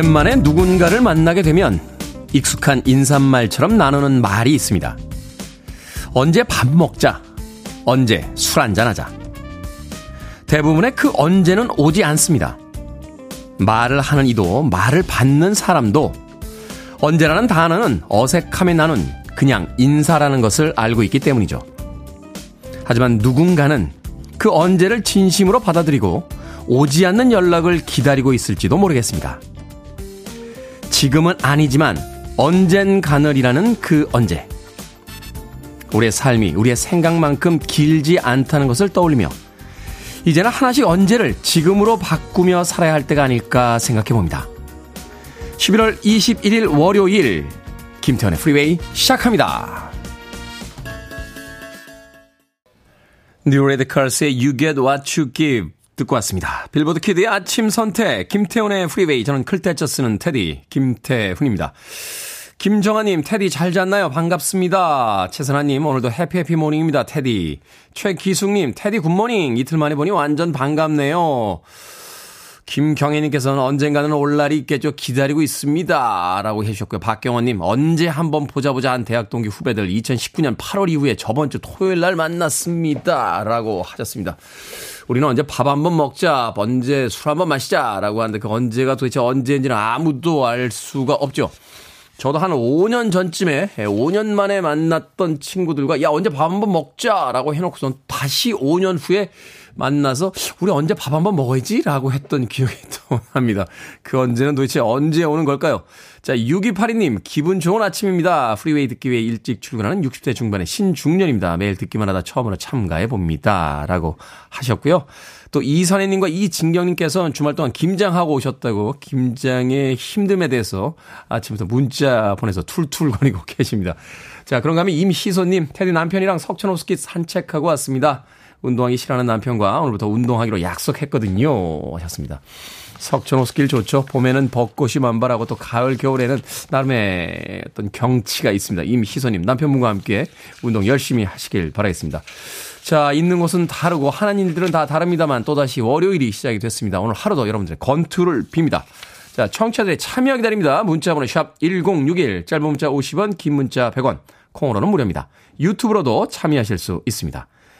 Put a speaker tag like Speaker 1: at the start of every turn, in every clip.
Speaker 1: 오랜만에 누군가를 만나게 되면 익숙한 인사말처럼 나누는 말이 있습니다. 언제 밥 먹자. 언제 술 한잔하자. 대부분의 그 언제는 오지 않습니다. 말을 하는 이도 말을 받는 사람도 언제라는 단어는 어색함에 나눈 그냥 인사라는 것을 알고 있기 때문이죠. 하지만 누군가는 그 언제를 진심으로 받아들이고 오지 않는 연락을 기다리고 있을지도 모르겠습니다. 지금은 아니지만 언젠 가늘이라는 그 언제. 우리의 삶이 우리의 생각만큼 길지 않다는 것을 떠올리며 이제는 하나씩 언제를 지금으로 바꾸며 살아야 할 때가 아닐까 생각해 봅니다. 11월 21일 월요일 김태현의 프리웨이 시작합니다. 뉴 래디컬스의 You Get What You Give 듣고 왔습니다. 빌보드 kid의 아침 선택 김태훈의 프리웨이 저는 클 태 자 쓰는 테디 김태훈입니다. 김정아님, 테디 잘 잤나요? 반갑습니다. 최선아님, 오늘도 happy happy morning입니다. 테디. 최기숙님, 테디 good morning. 이틀 만에 보니 완전 반갑네요. 김경혜님께서는 언젠가는 올 날이 있겠죠. 기다리고 있습니다. 라고 해주셨고요. 박경원님, 언제 한번 보자 보자 한 대학 동기 후배들 2019년 8월 이후에 저번 주 토요일 날 만났습니다. 라고 하셨습니다. 우리는 언제 밥 한번 먹자, 언제 술 한번 마시자. 라고 하는데 그 언제가 도대체 언제인지는 아무도 알 수가 없죠. 저도 한 5년 전쯤에 5년 예, 만에 만났던 친구들과 야 언제 밥 한번 먹자라고 해놓고선 다시 5년 후에 만나서 우리 언제 밥 한번 먹어야지 라고 했던 기억이 또 납니다. 그 언제는 도대체 언제 오는 걸까요? 자 6282님 기분 좋은 아침입니다. 프리웨이 듣기 위해 일찍 출근하는 60대 중반의 신중년입니다. 매일 듣기만 하다 처음으로 참가해 봅니다 라고 하셨고요. 또 이선혜님과 이진경님께서는 주말 동안 김장하고 오셨다고 김장의 힘듦에 대해서 아침부터 문자 보내서 툴툴거리고 계십니다. 자, 그런가 하면 임희소님, 테디 남편이랑 석천호수길 산책하고 왔습니다. 운동하기 싫어하는 남편과 오늘부터 운동하기로 약속했거든요. 하셨습니다. 석천호수길 좋죠. 봄에는 벚꽃이 만발하고 또 가을, 겨울에는 나름의 어떤 경치가 있습니다. 임희소님, 남편분과 함께 운동 열심히 하시길 바라겠습니다. 자, 있는 곳은 다르고 하는 일들은 다 다릅니다만 또다시 월요일이 시작이 됐습니다. 오늘 하루도 여러분들의 건투를 빕니다. 자, 청취자들의 참여 기다립니다. 문자번호 샵 1061, 짧은 문자 50원, 긴 문자 100원, 콩으로는 무료입니다. 유튜브로도 참여하실 수 있습니다.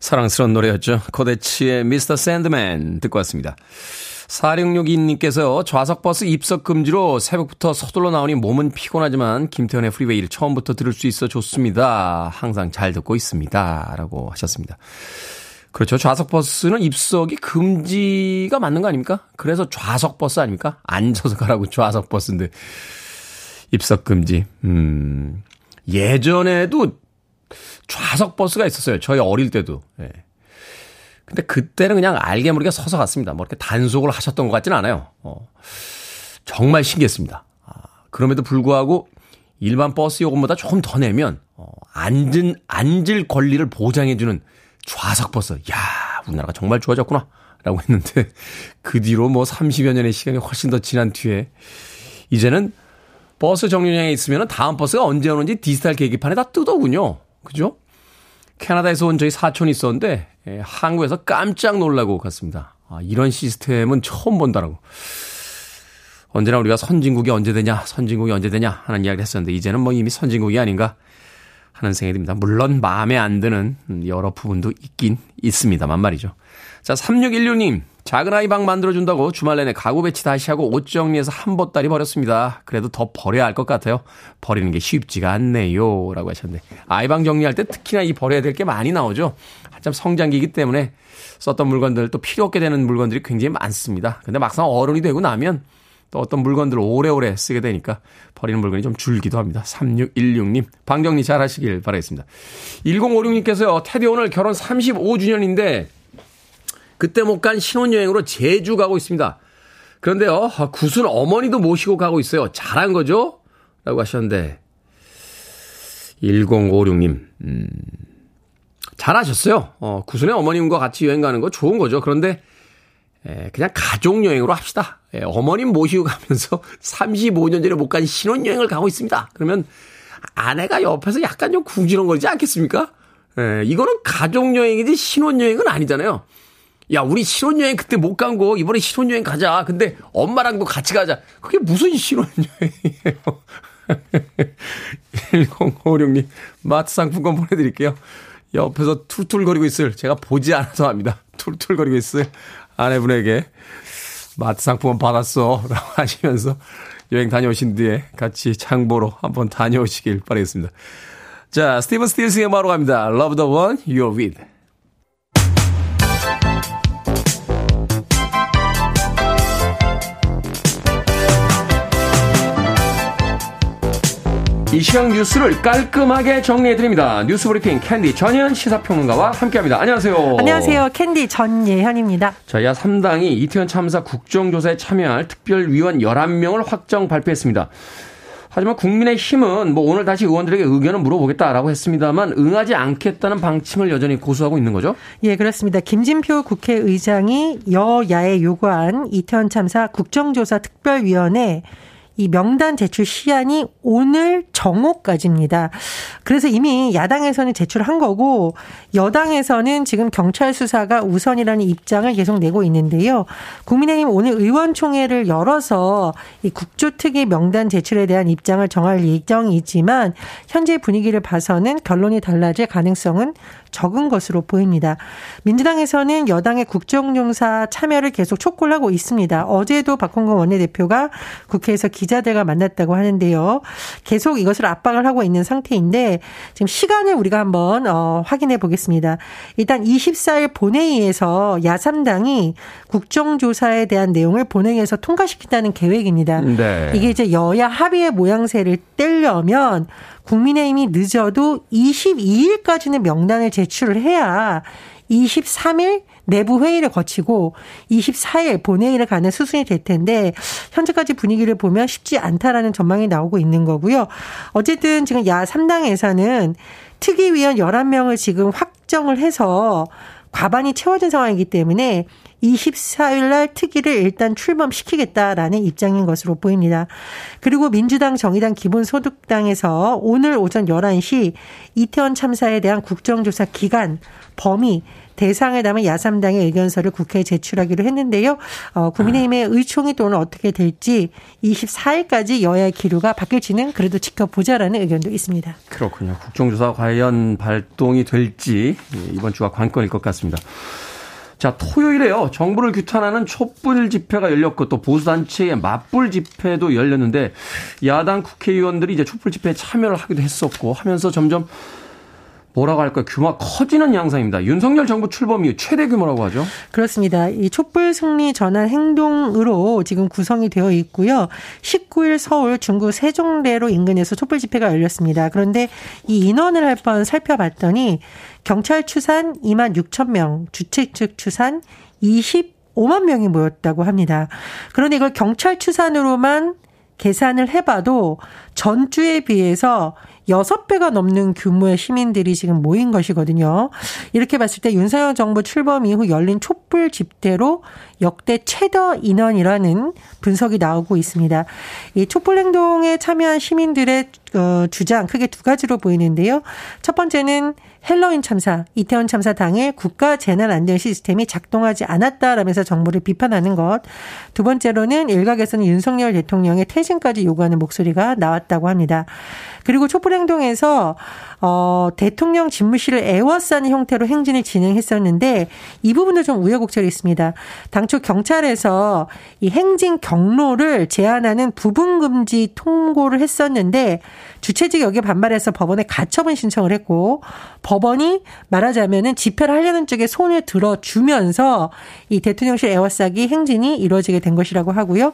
Speaker 1: 사랑스러운 노래였죠. Chordettes의 Mr. Sandman 듣고 왔습니다. 4662님께서 좌석버스 입석 금지로 새벽부터 서둘러 나오니 몸은 피곤하지만 김태훈의 프리웨이를 처음부터 들을 수 있어 좋습니다. 항상 잘 듣고 있습니다. 라고 하셨습니다. 그렇죠. 좌석버스는 입석이 금지가 맞는 거 아닙니까? 그래서 좌석버스 아닙니까? 앉아서 가라고 좌석버스인데. 입석 금지. 음. 예전에도 좌석 버스가 있었어요. 저희 어릴 때도. 예. 근데 그때는 그냥 알게 모르게 서서 갔습니다. 뭐 이렇게 단속을 하셨던 것 같지는 않아요. 어. 정말 신기했습니다. 아, 그럼에도 불구하고 일반 버스 요금보다 조금 더 내면 어, 앉은 앉을 권리를 보장해주는 좌석 버스. 야, 우리나라가 정말 좋아졌구나. 라고 했는데 그 뒤로 뭐 30여 년의 시간이 훨씬 더 지난 뒤에 이제는 버스 정류장에 있으면 다음 버스가 언제 오는지 디지털 계기판에 다 뜨더군요. 그죠? 캐나다에서 온 저희 사촌이 있었는데 예, 한국에서 깜짝 놀라고 갔습니다. 아, 이런 시스템은 처음 본다라고. 언제나 우리가 선진국이 언제 되냐, 선진국이 언제 되냐 하는 이야기를 했었는데 이제는 뭐 이미 선진국이 아닌가 하는 생각이 듭니다. 물론 마음에 안 드는 여러 부분도 있긴 있습니다만 말이죠. 자, 3616님. 작은 아이 방 만들어준다고 주말 내내 가구 배치 다시 하고 옷 정리해서 한 보따리 버렸습니다. 그래도 더 버려야 할 것 같아요. 버리는 게 쉽지가 않네요. 라고 하셨는데. 아이 방 정리할 때 특히나 이 버려야 될 게 많이 나오죠. 한참 성장기이기 때문에 썼던 물건들 또 필요 없게 되는 물건들이 굉장히 많습니다. 근데 막상 어른이 되고 나면 또 어떤 물건들을 오래오래 쓰게 되니까 버리는 물건이 좀 줄기도 합니다. 3616님, 방정리 잘 하시길 바라겠습니다. 1056님께서요, 테디 오늘 결혼 35주년인데, 그때 못 간 신혼여행으로 제주 가고 있습니다. 그런데요, 구순 어머니도 모시고 가고 있어요. 잘한 거죠? 라고 하셨는데, 1056님, 음, 잘하셨어요. 어, 구순의 어머님과 같이 여행 가는 거 좋은 거죠. 그런데, 에, 그냥 가족여행으로 합시다. 에, 어머님 모시고 가면서 35년 전에 못 간 신혼여행을 가고 있습니다. 그러면 아내가 옆에서 약간 좀 궁지렁거리지 않겠습니까? 에, 이거는 가족여행이지 신혼여행은 아니잖아요. 야, 우리 신혼여행 그때 못 간 거 이번에 신혼여행 가자. 근데 엄마랑도 같이 가자. 그게 무슨 신혼여행이에요. 1056님, 마트 상품권 보내드릴게요. 옆에서 툴툴거리고 있을, 제가 보지 않아서 합니다. 툴툴거리고 있을 아내분에게 마트 상품권 받았어. 라고 하시면서 여행 다녀오신 뒤에 같이 장보러 한번 다녀오시길 바라겠습니다. 자, 스티븐 스틸스의 마로 갑니다. Love the one you're with. 이 시각 뉴스를 깔끔하게 정리해드립니다. 뉴스 브리핑 캔디 전예현 시사평론가와 함께합니다. 안녕하세요.
Speaker 2: 안녕하세요. 캔디 전예현입니다.
Speaker 1: 자, 야 3당이 이태원 참사 국정조사에 참여할 특별위원 11명을 확정 발표했습니다. 하지만 국민의힘은 뭐 오늘 다시 의원들에게 의견을 물어보겠다라고 했습니다만 응하지 않겠다는 방침을 여전히 고수하고 있는 거죠?
Speaker 2: 예, 그렇습니다. 김진표 국회의장이 여야에 요구한 이태원 참사 국정조사 특별위원회 이 명단 제출 시한이 오늘 정오까지입니다. 그래서 이미 야당에서는 제출한 거고 여당에서는 지금 경찰 수사가 우선이라는 입장을 계속 내고 있는데요. 국민의힘 오늘 의원총회를 열어서 이 국조특위 명단 제출에 대한 입장을 정할 예정이지만 현재 분위기를 봐서는 결론이 달라질 가능성은 적은 것으로 보입니다. 민주당에서는 여당의 국정조사 참여를 계속 촉구를 하고 있습니다. 어제도 박홍근 원내대표가 국회에서 기자들과 만났다고 하는데요. 계속 이것을 압박을 하고 있는 상태인데 지금 시간을 우리가 한번 어, 확인해 보겠습니다. 일단 24일 본회의에서 야3당이 국정조사에 대한 내용을 본회의에서 통과시킨다는 계획입니다. 네. 이게 이제 여야 합의의 모양새를 떼려면 국민의힘이 늦어도 22일까지는 명단을 제출을 해야 23일 내부 회의를 거치고 24일 본회의를 가는 수순이 될 텐데 현재까지 분위기를 보면 쉽지 않다라는 전망이 나오고 있는 거고요. 어쨌든 지금 야 3당에서는 특위위원 11명을 지금 확정을 해서 과반이 채워진 상황이기 때문에 24일 날 특위를 일단 출범시키겠다라는 입장인 것으로 보입니다. 그리고 민주당, 정의당, 기본소득당에서 오늘 오전 11시 이태원 참사에 대한 국정조사 기간, 범위, 대상을 담은 야삼당의 의견서를 국회에 제출하기로 했는데요. 어, 국민의힘의 의총이 또 오늘 어떻게 될지 24일까지 여야의 기류가 바뀔지는 그래도 지켜보자라는 의견도 있습니다.
Speaker 1: 그렇군요. 국정조사 과연 발동이 될지 이번 주가 관건일 것 같습니다. 자, 토요일에요. 정부를 규탄하는 촛불 집회가 열렸고 또 보수단체의 맞불 집회도 열렸는데 야당 국회의원들이 이제 촛불 집회에 참여를 하기도 했었고 하면서 점점 뭐라고 할까요? 규모가 커지는 양상입니다. 윤석열 정부 출범 이후 최대 규모라고 하죠.
Speaker 2: 그렇습니다. 이 촛불 승리 전환 행동으로 지금 구성이 되어 있고요. 19일 서울 중구 세종대로 인근에서 촛불 집회가 열렸습니다. 그런데 이 인원을 할 번 살펴봤더니 경찰 추산 2만 6천 명, 주최 측 추산 25만 명이 모였다고 합니다. 그런데 이걸 경찰 추산으로만 계산을 해봐도 전주에 비해서 6배가 넘는 규모의 시민들이 지금 모인 것이거든요. 이렇게 봤을 때 윤석열 정부 출범 이후 열린 촛불 집회로 역대 최다 인원이라는 분석이 나오고 있습니다. 이 촛불 행동에 참여한 시민들의 어, 주장 크게 두 가지로 보이는데요. 첫 번째는 헬로윈 참사, 이태원 참사 당일 국가 재난 안전 시스템이 작동하지 않았다라면서 정부를 비판하는 것. 두 번째로는 일각에서는 윤석열 대통령의 퇴진까지 요구하는 목소리가 나왔다 고 합니다. 그리고 촛불 행동에서 어, 대통령 집무실을 애워싸는 형태로 행진을 진행했었는데 이 부분도 좀 우여곡절이 있습니다. 당초 경찰에서 이 행진 경로를 제한하는 부분 금지 통고를 했었는데 주최 측이 여기에 반발해서 법원에 가처분 신청을 했고 법원이 말하자면은 집회를 하려는 쪽에 손을 들어주면서 이 대통령실 애워싸기 행진이 이루어지게 된 것이라고 하고요.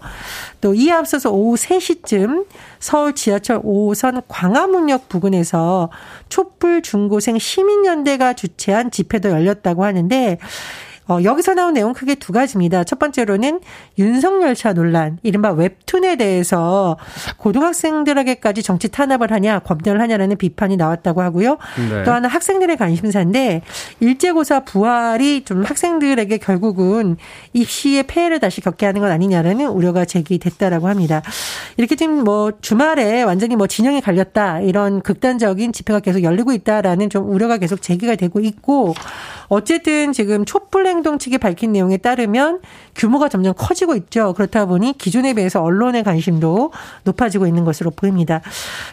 Speaker 2: 또 이에 앞서서 오후 3시쯤 서울 지하철 5호선 광 화문역 부근에서 촛불 중고생 시민연대가 주최한 집회도 열렸다고 하는데 어, 여기서 나온 내용 크게 두 가지입니다. 첫 번째로는 윤석열차 논란, 이른바 웹툰에 대해서 고등학생들에게까지 정치 탄압을 하냐, 검열을 하냐라는 비판이 나왔다고 하고요. 네. 또 하나 학생들의 관심사인데 일제고사 부활이 좀 학생들에게 결국은 입시의 폐해를 다시 겪게 하는 건 아니냐라는 우려가 제기됐다라고 합니다. 이렇게 지금 뭐 주말에 완전히 뭐 진영이 갈렸다 이런 극단적인 집회가 계속 열리고 있다라는 좀 우려가 계속 제기가 되고 있고 어쨌든 지금 촛불 행동 측이 밝힌 내용에 따르면 규모가 점점 커지고 있죠. 그렇다 보니 기존에 비해서 언론의 관심도 높아지고 있는 것으로 보입니다.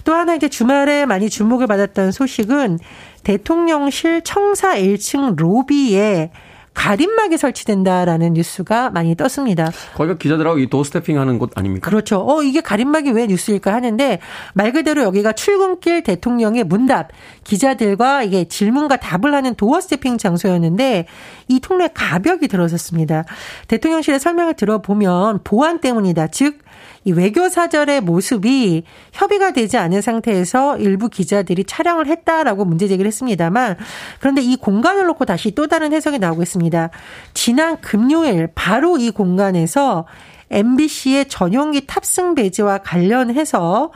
Speaker 2: 또 하나 이제 주말에 많이 주목을 받았던 소식은 대통령실 청사 1층 로비에 가림막이 설치된다라는 뉴스가 많이 떴습니다.
Speaker 1: 거기가 기자들하고 이 도스태핑 하는 곳 아닙니까?
Speaker 2: 그렇죠. 어, 이게 가림막이 왜 뉴스일까 하는데 말 그대로 여기가 출근길 대통령의 문답, 기자들과 이게 질문과 답을 하는 도어 스태핑 장소였는데 이 통로에 가벽이 들어섰습니다. 대통령실의 설명을 들어보면 보안 때문이다. 즉 이 외교 사절의 모습이 협의가 되지 않은 상태에서 일부 기자들이 촬영을 했다라고 문제 제기를 했습니다만 그런데 이 공간을 놓고 다시 또 다른 해석이 나오고 있습니다. 지난 금요일 바로 이 공간에서 MBC의 전용기 탑승 배지와 관련해서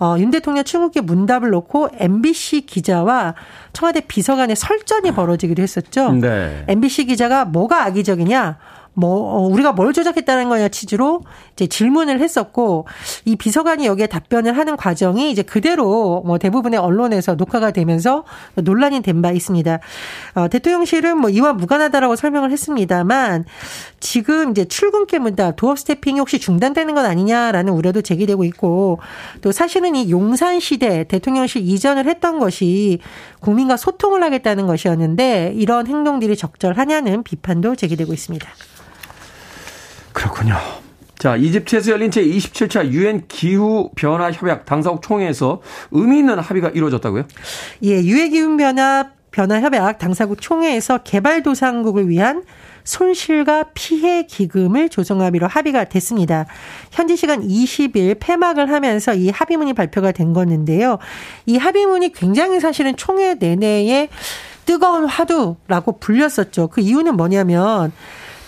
Speaker 2: 어, 윤 대통령 출국기 문답을 놓고 MBC 기자와 청와대 비서관의 설전이 벌어지기도 했었죠. 네. MBC 기자가 뭐가 악의적이냐? 뭐 어, 우리가 뭘 조작했다는 거냐 취지로 이제 질문을 했었고 이 비서관이 여기에 답변을 하는 과정이 이제 그대로 뭐 대부분의 언론에서 녹화가 되면서 논란이 된 바 있습니다. 어, 대통령실은 뭐 이와 무관하다라고 설명을 했습니다만 지금 이제 출근길 문답 도업 스태핑이 혹시 중단되는 건 아니냐라는 우려도 제기되고 있고 또 사실은 이 용산 시대 대통령실 이전을 했던 것이 국민과 소통을 하겠다는 것이었는데 이런 행동들이 적절하냐는 비판도 제기되고 있습니다.
Speaker 1: 그렇군요. 자, 이집트에서 열린 제27차 유엔 기후 변화 협약 당사국 총회에서 의미 있는 합의가 이루어졌다고요?
Speaker 2: 예, 유엔 기후 변화 변화 협약 당사국 총회에서 개발도상국을 위한 손실과 피해 기금을 조성하기로 합의가 됐습니다. 현지 시간 20일 폐막을 하면서 이 합의문이 발표가 된 거는데요. 이 합의문이 굉장히 사실은 총회 내내의 뜨거운 화두라고 불렸었죠. 그 이유는 뭐냐면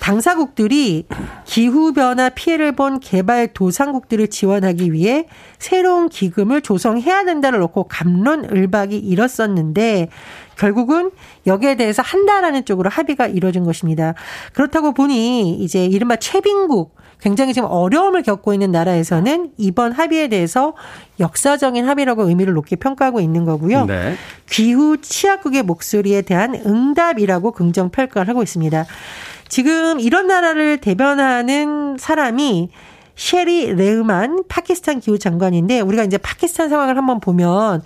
Speaker 2: 당사국들이 기후변화 피해를 본 개발 도상국들을 지원하기 위해 새로운 기금을 조성해야 된다를 놓고 감론을박이 일었었는데 결국은 여기에 대해서 한다라는 쪽으로 합의가 이루어진 것입니다. 그렇다고 보니 이제 이른바 최빈국 굉장히 지금 어려움을 겪고 있는 나라에서는 이번 합의에 대해서 역사적인 합의라고 의미를 높게 평가하고 있는 거고요. 네. 기후 취약국의 목소리에 대한 응답이라고 긍정 평가를 하고 있습니다. 지금 이런 나라를 대변하는 사람이 셰리 레흐만 파키스탄 기후 장관인데 우리가 이제 파키스탄 상황을 한번 보면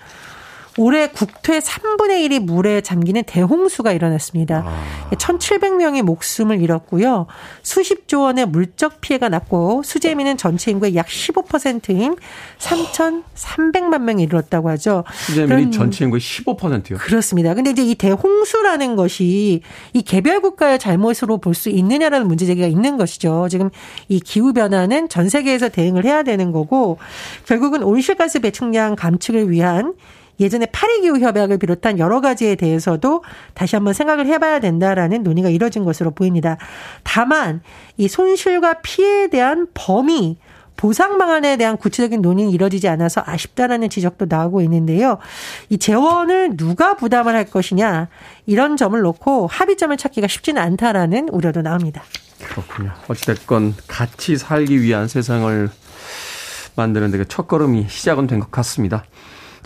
Speaker 2: 올해 국토의 3분의 1이 물에 잠기는 대홍수가 일어났습니다. 아. 1,700명이 목숨을 잃었고요. 수십조 원의 물적 피해가 났고 수재민은 전체 인구의 약 15%인 3,300만 명이 이르렀다고 하죠.
Speaker 1: 수재민이 전체 인구의 15%요?
Speaker 2: 그렇습니다. 근데 이제 이 대홍수라는 것이 이 개별 국가의 잘못으로 볼 수 있느냐라는 문제 제기가 있는 것이죠. 지금 이 기후 변화는 전 세계에서 대응을 해야 되는 거고 결국은 온실가스 배출량 감축을 위한 예전에 파리 기후 협약을 비롯한 여러 가지에 대해서도 다시 한번 생각을 해봐야 된다라는 논의가 이뤄진 것으로 보입니다. 다만 이 손실과 피해에 대한 범위 보상 방안에 대한 구체적인 논의는 이뤄지지 않아서 아쉽다라는 지적도 나오고 있는데요. 이 재원을 누가 부담을 할 것이냐 이런 점을 놓고 합의점을 찾기가 쉽지는 않다라는 우려도 나옵니다.
Speaker 1: 그렇군요. 어찌됐건 같이 살기 위한 세상을 만드는 데첫 걸음이 시작은 된 것 같습니다.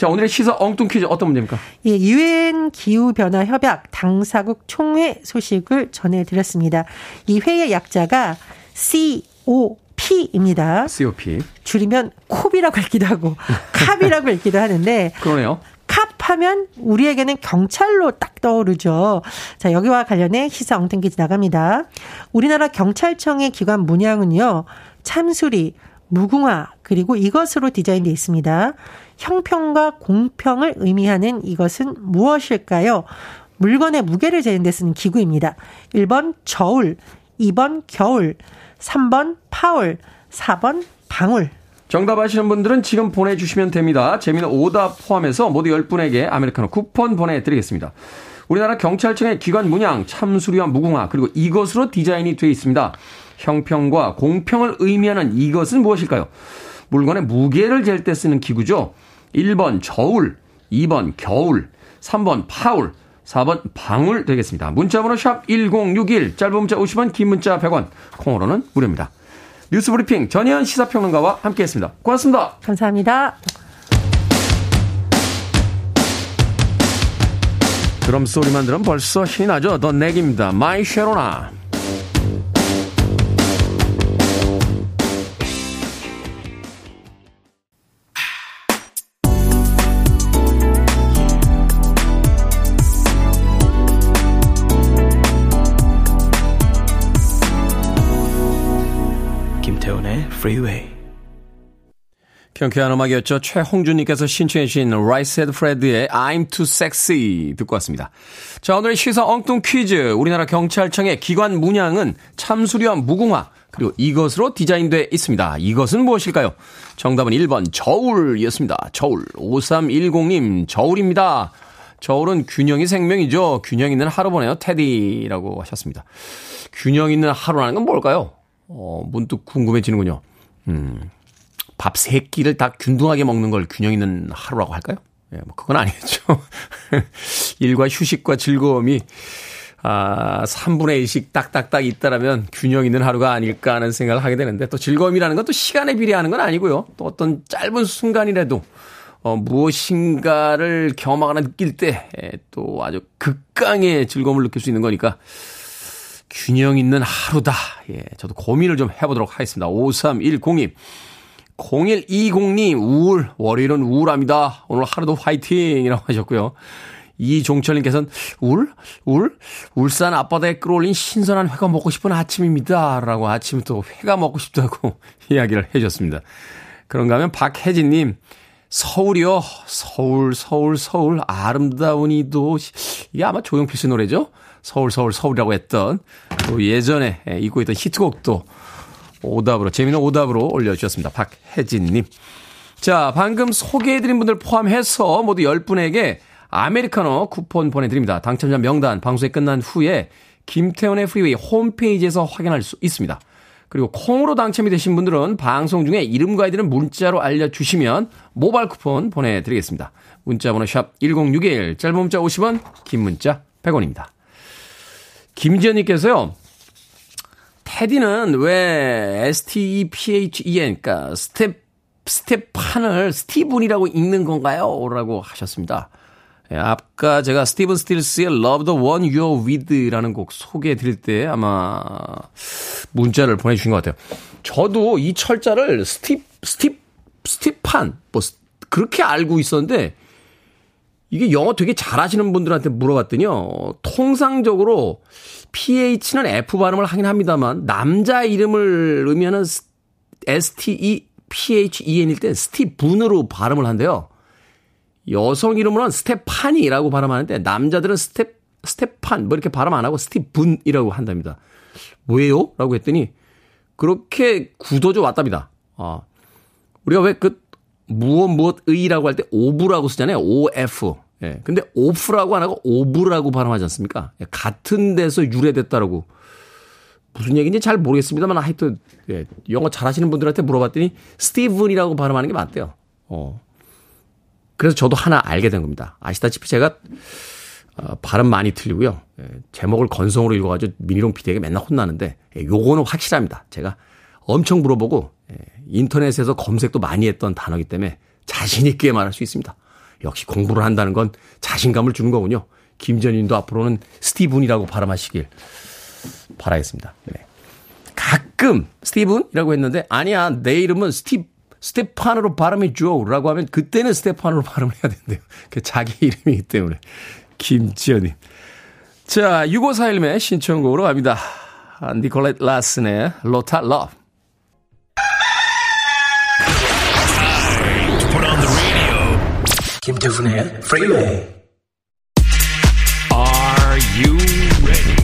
Speaker 1: 자, 오늘의 시사 엉뚱 퀴즈 어떤 문제입니까?
Speaker 2: 예, 유엔 기후 변화 협약 당사국 총회 소식을 전해 드렸습니다. 이 회의 약자가 COP COP입니다.
Speaker 1: COP.
Speaker 2: 줄이면 콥이라고 읽기도 하고 캅이라고 읽기도 하는데
Speaker 1: 그러네요.
Speaker 2: 캅하면 우리에게는 경찰로 딱 떠오르죠. 자, 여기와 관련해 시사 엉뚱기지 나갑니다. 우리나라 경찰청의 기관 문양은요. 참수리, 무궁화, 그리고 이것으로 디자인되어 있습니다. 형평과 공평을 의미하는 이것은 무엇일까요? 물건의 무게를 재는 데 쓰는 기구입니다. 1번 저울, 2번 겨울, 3번 파울, 4번 방울.
Speaker 1: 정답 아시는 분들은 지금 보내주시면 됩니다. 재미는 오답 포함해서 모두 10분에게 아메리카노 쿠폰 보내드리겠습니다. 우리나라 경찰청의 기관 문양, 참수리와 무궁화, 그리고 이것으로 디자인이 되어 있습니다. 형평과 공평을 의미하는 이것은 무엇일까요? 물건의 무게를 잴 때 쓰는 기구죠. 1번 저울, 2번 겨울, 3번 파울, 4번 방울 되겠습니다. 문자번호 샵 1061, 짧은 문자 50원, 긴 문자 100원, 콩으로는 무료입니다. 뉴스 브리핑 전예현 시사평론가와 함께했습니다. 고맙습니다.
Speaker 2: 감사합니다.
Speaker 1: 드럼 소리만 들으면 벌써 신이 나죠. The Knack입니다. My Sharona. Freeway. 경쾌한 음악이었죠. 최홍준님께서 신청해 주신 Rice and Fred의 I'm Too Sexy 듣고 왔습니다. 자, 오늘의 시사 엉뚱 퀴즈. 우리나라 경찰청의 기관 문양은 참수리와 무궁화, 그리고 이것으로 디자인되어 있습니다. 이것은 무엇일까요? 정답은 1번 저울이었습니다. 저울. 5310님, 저울입니다. 저울은 균형이 생명이죠. 균형 있는 하루 보내요. 테디라고 하셨습니다. 균형 있는 하루라는 건 뭘까요? 어, 문득 궁금해지는군요. 음, 밥 세 끼를 다 균등하게 먹는 걸 균형 있는 하루라고 할까요? 예, 뭐, 그건 아니겠죠. 일과 휴식과 즐거움이, 아, 3분의 1씩 딱딱딱 있다라면 균형 있는 하루가 아닐까 하는 생각을 하게 되는데 또 즐거움이라는 건 또 시간에 비례하는 건 아니고요. 또 어떤 짧은 순간이라도 어, 무엇인가를 경험하거나 느낄 때 또 아주 극강의 즐거움을 느낄 수 있는 거니까 균형 있는 하루다. 예, 저도 고민을 좀 해보도록 하겠습니다. 5310님. 0120님, 우울, 월요일은 우울합니다. 오늘 하루도 화이팅! 이라고 하셨고요. 이종철님께서는, 울? 울? 울산 앞바다에 끌어올린 신선한 회가 먹고 싶은 아침입니다. 라고 아침부터 회가 먹고 싶다고 이야기를 해줬습니다. 그런가 하면 박혜진님, 서울이요. 서울, 서울, 서울. 아름다운 이도. 이게 아마 조용필 씨 노래죠? 서울 서울 서울이라고 했던 또 예전에 잊고 있던 히트곡도 오답으로 재미있는 오답으로 올려주셨습니다. 박혜진님. 자 방금 소개해드린 분들 포함해서 모두 10분에게 아메리카노 쿠폰 보내드립니다. 당첨자 명단 방송이 끝난 후에 김태훈의 프리웨이 홈페이지에서 확인할 수 있습니다. 그리고 콩으로 당첨이 되신 분들은 방송 중에 이름과 아이디는 문자로 알려주시면 모바일 쿠폰 보내드리겠습니다. 문자번호 샵 1061, 짧은 문자 50원, 긴 문자 100원입니다. 김지현님께서요. 테디는 왜 S-T-E-P-H-E-N, 그러니까 스텝, 스텝판을 스티븐이라고 읽는 건가요? 라고 하셨습니다. 예, 아까 제가 스티븐 스틸스의 Love the One You're With라는 곡 소개해 드릴 때 아마 문자를 보내주신 것 같아요. 저도 이 철자를 스팁, 스팁, 스팁판, 뭐, 그렇게 알고 있었는데 이게 영어 되게 잘하시는 분들한테 물어봤더니요. 통상적으로 PH는 F 발음을 하긴 합니다만 남자 이름을 의미하는 STE PHEN일 때 스티븐으로 발음을 한대요. 여성 이름으로는 스테판이라고 발음하는데 남자들은 스테 스테판 뭐 이렇게 발음 안 하고 스티븐이라고 한답니다. 왜요? 라고 했더니 그렇게 굳어져 왔답니다. 아. 우리가 왜 그 무엇 무엇의라고 할 때 of라고 쓰잖아요. OF. 예. 근데 off라고 안 하고 of라고 발음하지 않습니까? 예, 같은 데서 유래됐다라고. 무슨 얘기인지 잘 모르겠습니다만 하여튼 예, 영어 잘하시는 분들한테 물어봤더니 스티븐이라고 발음하는 게 맞대요. 어. 그래서 저도 하나 알게 된 겁니다. 아시다시피 제가 어, 발음 많이 틀리고요. 예, 제목을 건성으로 읽어가지고 미니롱 PD에게 맨날 혼나는데 예, 요거는 확실합니다. 제가 엄청 물어보고 예, 인터넷에서 검색도 많이 했던 단어기 때문에 자신 있게 말할 수 있습니다. 역시 공부를 한다는 건 자신감을 주는 거군요. 김지연님도 앞으로는 스티븐이라고 발음하시길 바라겠습니다. 네. 가끔 스티븐이라고 했는데 아니야 내 이름은 스티 스테판으로 발음해 줘라고 하면 그때는 스테판으로 발음을 해야 된대요. 그 자기 이름이기 때문에 김지연님. 자 6541님의 신청곡으로 갑니다. 니콜렛 라슨의 Lotta Love. 김태훈의 프리웨이 Are you ready?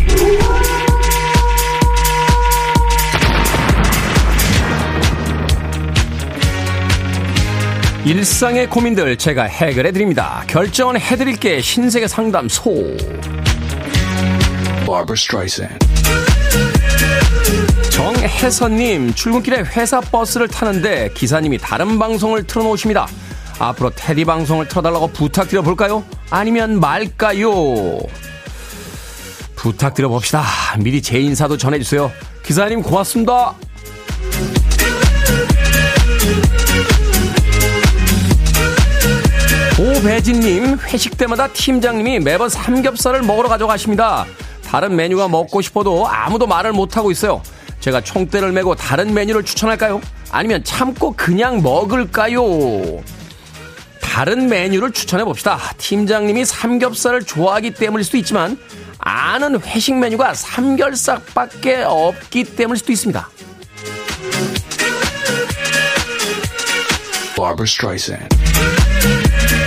Speaker 1: 일상의 고민들 제가 해결해 드립니다. 결정은 해 드릴게 신세계 상담소. 정혜선님 출근길에 회사 버스를 타는데 기사님이 다른 방송을 틀어놓으십니다. 앞으로 테디 방송을 틀어달라고 부탁드려 볼까요? 아니면 말까요? 부탁드려 봅시다. 미리 제 인사도 전해주세요. 기사님 고맙습니다. 오배진님, 회식 때마다 팀장님이 매번 삼겹살을 먹으러 가져가십니다. 다른 메뉴가 먹고 싶어도 아무도 말을 못하고 있어요. 제가 총대를 메고 다른 메뉴를 추천할까요? 아니면 참고 그냥 먹을까요? 다른 메뉴를 추천해 봅시다. 팀장님이 삼겹살을 좋아하기 때문일 수도 있지만 아는 회식 메뉴가 삼겹살밖에 없기 때문일 수도 있습니다.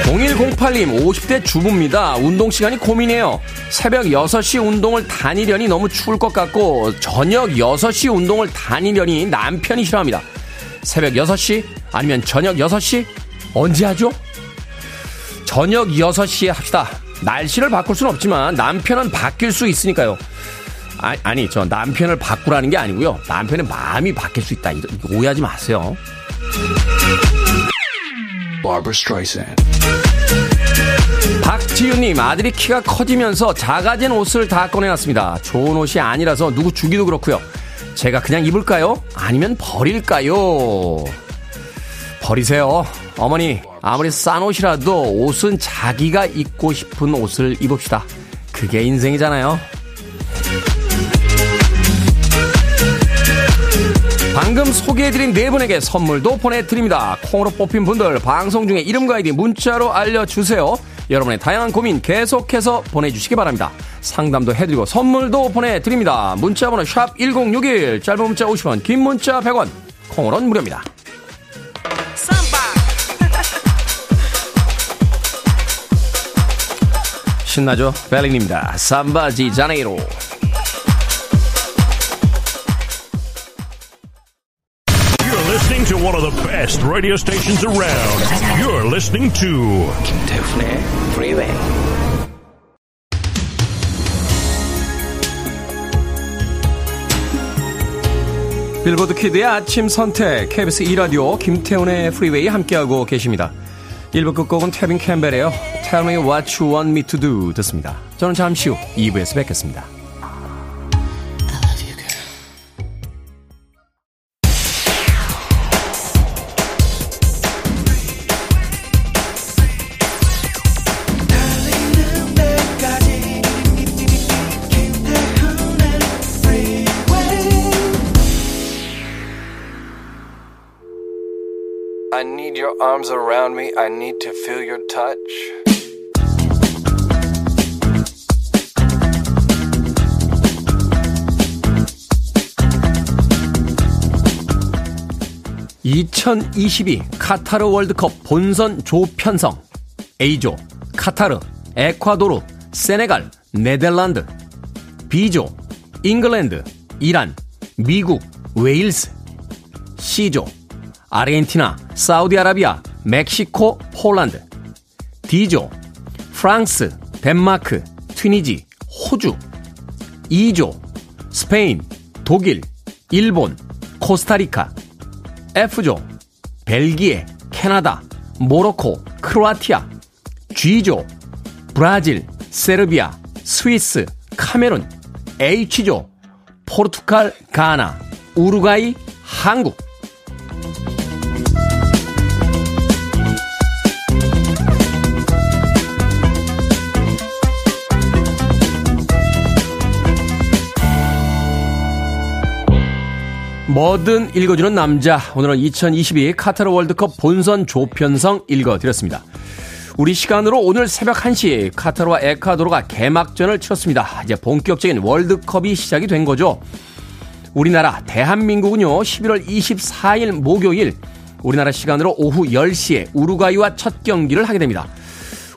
Speaker 1: 0108님 50대 주부입니다. 운동 시간이 고민이에요. 새벽 6시 운동을 다니려니 너무 추울 것 같고 저녁 6시 운동을 다니려니 남편이 싫어합니다. 새벽 6시 아니면 저녁 6시 언제 하죠? 저녁 6시에 합시다. 날씨를 바꿀 수는 없지만 남편은 바뀔 수 있으니까요. 아, 아니, 저 남편을 바꾸라는 게 아니고요. 남편의 마음이 바뀔 수 있다. 오해하지 마세요. 박지윤님, 아들이 키가 커지면서 작아진 옷을 다 꺼내놨습니다. 좋은 옷이 아니라서 누구 주기도 그렇고요. 제가 그냥 입을까요? 아니면 버릴까요? 버리세요. 어머니, 아무리 싼 옷이라도 옷은 자기가 입고 싶은 옷을 입읍시다. 그게 인생이잖아요. 방금 소개해드린 네 분에게 선물도 보내드립니다. 콩으로 뽑힌 분들 방송 중에 이름과 아이디 문자로 알려주세요. 여러분의 다양한 고민 계속해서 보내주시기 바랍니다. 상담도 해드리고 선물도 보내드립니다. 문자번호 샵 1061, 짧은 문자 50원, 긴 문자 100원, 콩으로는 무료입니다. 신나죠? 벨링입니다. 삼바지 자네이로.
Speaker 3: You're listening to one of the best radio stations around. You're listening to 김태훈의 Freeway.
Speaker 1: 빌보드 키드의 아침 선택 KBS 2 라디오 김태훈의 프리웨이 함께하고 계십니다. 1부 끝곡은 태빈 캠벨의 Tell Me What You Want Me To Do 듣습니다. 저는 잠시 후 2부에서 뵙겠습니다. Arms around me. I need to feel your touch. (2022) 카타르 월드컵 본선 조 편성 A조 카타르, 에콰도르, 세네갈, 네덜란드 B조 잉글랜드, 이란, 미국, 웨일스 C조 아르헨티나, 사우디아라비아, 멕시코, 폴란드. D조, 프랑스, 덴마크, 튀니지, 호주. E조, 스페인, 독일, 일본, 코스타리카. F조, 벨기에, 캐나다, 모로코, 크로아티아. G조, 브라질, 세르비아, 스위스, 카메룬. H조, 포르투갈, 가나, 우루과이, 한국. 뭐든 읽어주는 남자. 오늘은 2022 카타르 월드컵 본선 조편성 읽어드렸습니다. 우리 시간으로 오늘 새벽 1시 카타르와 에콰도르가 개막전을 치렀습니다. 이제 본격적인 월드컵이 시작이 된 거죠. 우리나라 대한민국은요 11월 24일 목요일 우리나라 시간으로 오후 10시에 우루과이와 첫 경기를 하게 됩니다.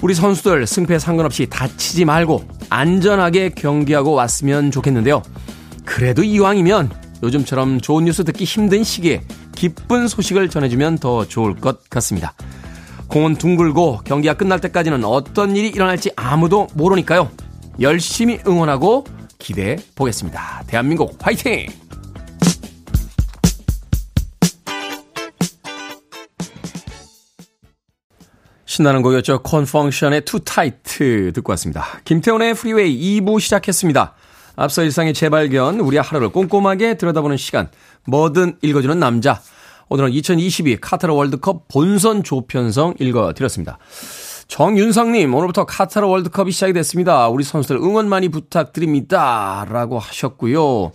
Speaker 1: 우리 선수들 승패 상관없이 다치지 말고 안전하게 경기하고 왔으면 좋겠는데요. 그래도 이왕이면 요즘처럼 좋은 뉴스 듣기 힘든 시기에 기쁜 소식을 전해주면 더 좋을 것 같습니다. 공은 둥글고 경기가 끝날 때까지는 어떤 일이 일어날지 아무도 모르니까요. 열심히 응원하고 기대해 보겠습니다. 대한민국 화이팅! 신나는 곡이었죠. Con Funk Shun의 Too Tight 듣고 왔습니다. 김태훈의 프리웨이 2부 시작했습니다. 앞서 일상의 재발견, 우리 하루를 꼼꼼하게 들여다보는 시간, 뭐든 읽어주는 남자. 오늘은 2022 카타르 월드컵 본선 조편성 읽어드렸습니다. 정윤성님, 오늘부터 카타르 월드컵이 시작이 됐습니다. 우리 선수들 응원 많이 부탁드립니다. 라고 하셨고요.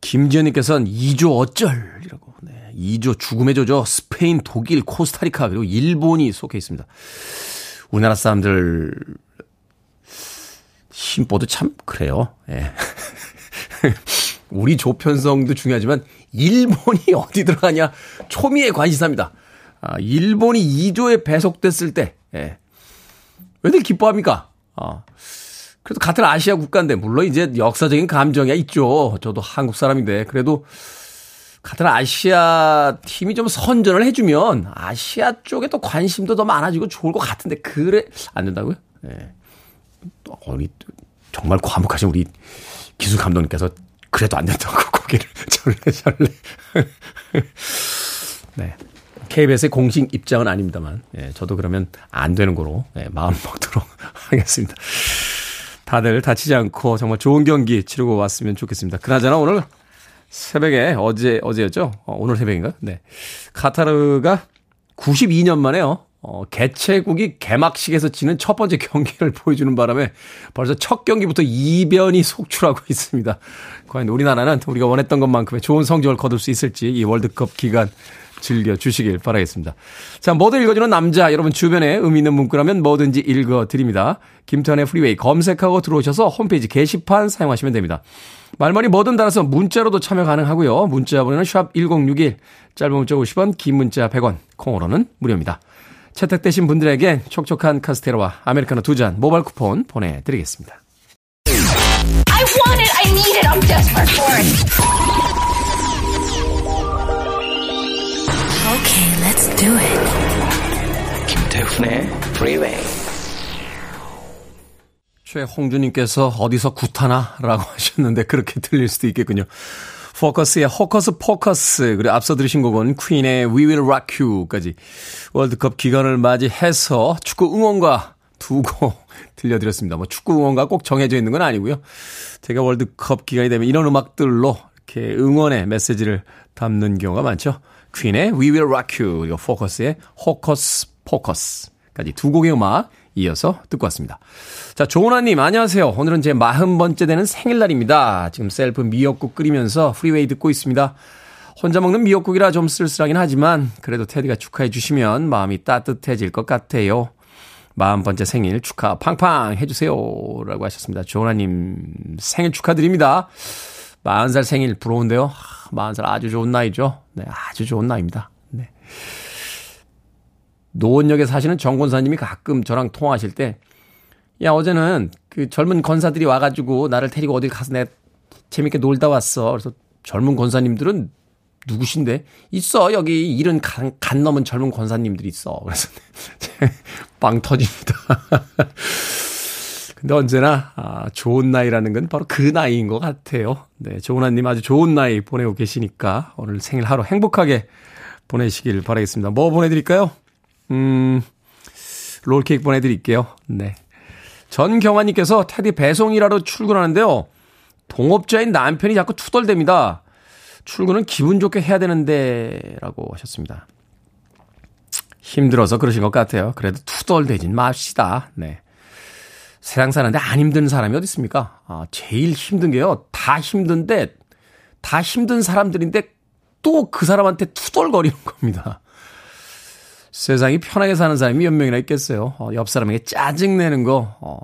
Speaker 1: 김지현님께서는 2조 어쩔 이라고. 네, 2조 죽음의 조죠. 스페인, 독일, 코스타리카, 그리고 일본이 속해 있습니다. 우리나라 사람들 심보도 참 그래요. 예. 우리 조편성도 중요하지만 일본이 어디 들어가냐 초미의 관심사입니다. 아, 일본이 2조에 배속됐을 때 예. 왜들 기뻐합니까? 아. 그래도 같은 아시아 국가인데 물론 이제 역사적인 감정이 있죠. 저도 한국 사람인데 그래도 같은 아시아 팀이 좀 선전을 해주면 아시아 쪽에 또 관심도 더 많아지고 좋을 것 같은데 그래 안 된다고요? 예. 우리 정말 과묵하신 우리 기술 감독님께서 그래도 안 된다고 고개를 절레절레. 네. KBS의 공식 입장은 아닙니다만, 예, 저도 그러면 안 되는 거로 예, 마음 먹도록 하겠습니다. 다들 다치지 않고 정말 좋은 경기 치르고 왔으면 좋겠습니다. 그나저나 오늘 새벽에 어제 어제였죠? 어, 오늘 새벽인가? 네. 카타르가 92년 만에요. 어, 개최국이 개막식에서 치는 첫 번째 경기를 보여주는 바람에 벌써 첫 경기부터 이변이 속출하고 있습니다. 과연 우리나라는 우리가 원했던 것만큼의 좋은 성적을 거둘 수 있을지 이 월드컵 기간 즐겨 주시길 바라겠습니다. 자, 뭐든 읽어주는 남자, 여러분 주변에 의미 있는 문구라면 뭐든지 읽어드립니다. 김태훈의 프리웨이 검색하고 들어오셔서 홈페이지 게시판 사용하시면 됩니다. 말머리 뭐든 달아서 문자로도 참여 가능하고요. 문자 번호는 샵 1061, 짧은 문자 50원, 긴 문자 100원, 콩으로는 무료입니다. 채택되신 분들에게 촉촉한 카스테라와 아메리카노 두 잔 모바일 쿠폰 보내드리겠습니다. I want it, I need it, I'm desperate for it. Okay, let's do it. 김태훈의 Freeway. 최홍주님께서 어디서 구타나라고 하셨는데 그렇게 들릴 수도 있겠군요. 포커스의 호커스 포커스 그리고 앞서 들으신 곡은 퀸의 We Will Rock You까지 월드컵 기간을 맞이해서 축구 응원과 두곡 들려드렸습니다. 뭐 축구 응원가 꼭 정해져 있는 건 아니고요. 제가 월드컵 기간이 되면 이런 음악들로 이렇게 응원의 메시지를 담는 경우가 많죠. 퀸의 We Will Rock You 그리고 포커스의 Hocus Pocus까지 두 곡의 음악 이어서 듣고 왔습니다. 자, 조은아님, 안녕하세요. 오늘은 제 40번째 되는 생일날입니다. 지금 셀프 미역국 끓이면서 프리웨이 듣고 있습니다. 혼자 먹는 미역국이라 좀 쓸쓸하긴 하지만 그래도 테디가 축하해 주시면 마음이 따뜻해질 것 같아요. 40번째 생일 축하 팡팡 해주세요. 라고 하셨습니다. 조은아님 생일 축하드립니다. 40살 생일 부러운데요. 40살 아주 좋은 나이죠. 네, 아주 좋은 나이입니다. 네. 노원역에 사시는 정 권사님이 가끔 저랑 통화하실 때, 야, 어제는 그 젊은 권사들이 와가지고 나를 데리고 어딜 가서 내 재밌게 놀다 왔어. 그래서 젊은 권사님들은 누구신데? 있어. 여기 일은 간, 간 넘은 젊은 권사님들이 있어. 그래서 빵 터집니다. 근데 언제나 아, 좋은 나이라는 건 바로 그 나이인 것 같아요. 네, 조은아님 아주 좋은 나이 보내고 계시니까 오늘 생일 하루 행복하게 보내시길 바라겠습니다. 뭐 보내드릴까요? 음, 롤케이크 보내드릴게요. 네. 전경환님께서 테디 배송이라로 출근하는데요. 동업자인 남편이 자꾸 투덜댑니다. 출근은 기분 좋게 해야 되는데, 라고 하셨습니다. 힘들어서 그러신 것 같아요. 그래도 투덜대진 맙시다. 네. 세상 사는데 안 힘든 사람이 어디 있습니까? 아, 제일 힘든 게요. 다 힘든데, 다 힘든 사람들인데 또 그 사람한테 투덜거리는 겁니다. 세상이 편하게 사는 사람이 몇 명이나 있겠어요. 어, 옆 사람에게 짜증내는 거, 어,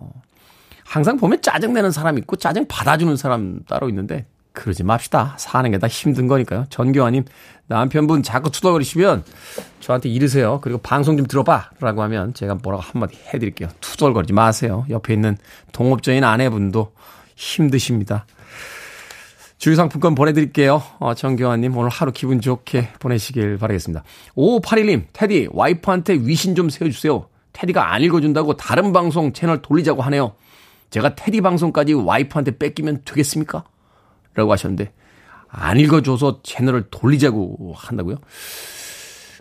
Speaker 1: 항상 보면 짜증내는 사람 있고 짜증 받아주는 사람 따로 있는데 그러지 맙시다. 사는 게 다 힘든 거니까요. 전교환님 남편분 자꾸 투덜거리시면 저한테 이르세요. 그리고 방송 좀 들어봐. 라고 하면 제가 뭐라고 한마디 해드릴게요. 투덜거리지 마세요. 옆에 있는 동업자인 아내분도 힘드십니다. 주유상품권 보내드릴게요. 어, 정교환님 오늘 하루 기분 좋게 보내시길 바라겠습니다. 5581님, 테디 와이프한테 위신 좀 세워주세요. 테디가 안 읽어준다고 다른 방송 채널 돌리자고 하네요. 제가 테디 방송까지 와이프한테 뺏기면 되겠습니까? 라고 하셨는데 안 읽어줘서 채널을 돌리자고 한다고요?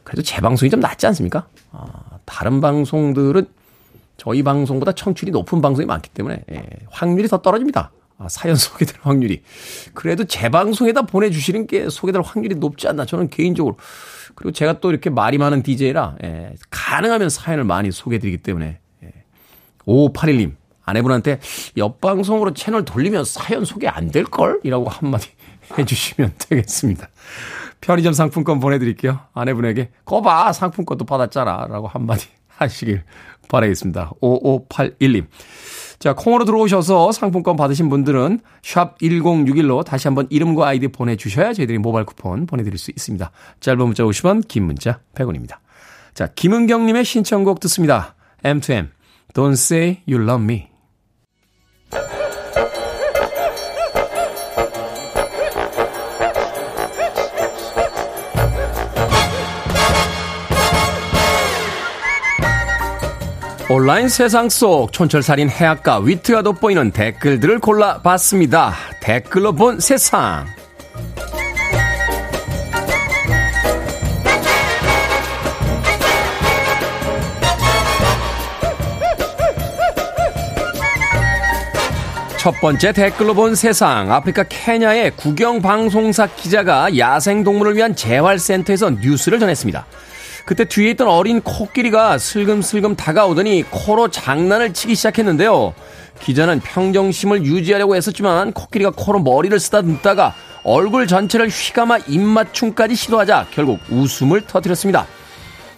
Speaker 1: 그래도 제 방송이 좀 낫지 않습니까? 아, 다른 방송들은 저희 방송보다 청출이 높은 방송이 많기 때문에 예, 확률이 더 떨어집니다. 아, 사연 소개될 확률이. 그래도 제 방송에다 보내주시는 게 소개될 확률이 높지 않나 저는 개인적으로. 그리고 제가 또 이렇게 말이 많은 DJ라 예, 가능하면 사연을 많이 소개해드리기 때문에 예. 5581님 아내분한테 옆방송으로 채널 돌리면 사연 소개 안 될걸? 이라고 한마디 해주시면 되겠습니다. 편의점 상품권 보내드릴게요. 아내분에게 거봐 상품권도 받았잖아 라고 한마디 하시길 바라겠습니다. 5581님. 자, 콩으로 들어오셔서 상품권 받으신 분들은 샵 1061로 다시 한번 이름과 아이디 보내주셔야 저희들이 모바일 쿠폰 보내드릴 수 있습니다. 짧은 문자 50원, 긴 문자 100원입니다. 자, 김은경님의 신청곡 듣습니다. M2M, Don't Say You Love Me. 온라인 세상 속 촌철살인 해악과 위트가 돋보이는 댓글들을 골라봤습니다. 댓글로 본 세상. 첫 번째 댓글로 본 세상. 아프리카 케냐의 국영 방송사 기자가 야생동물을 위한 재활센터에서 뉴스를 전했습니다. 그때 뒤에 있던 어린 코끼리가 슬금슬금 다가오더니 코로 장난을 치기 시작했는데요. 기자는 평정심을 유지하려고 했었지만 코끼리가 코로 머리를 쓰다듬다가 얼굴 전체를 휘감아 입맞춤까지 시도하자 결국 웃음을 터뜨렸습니다.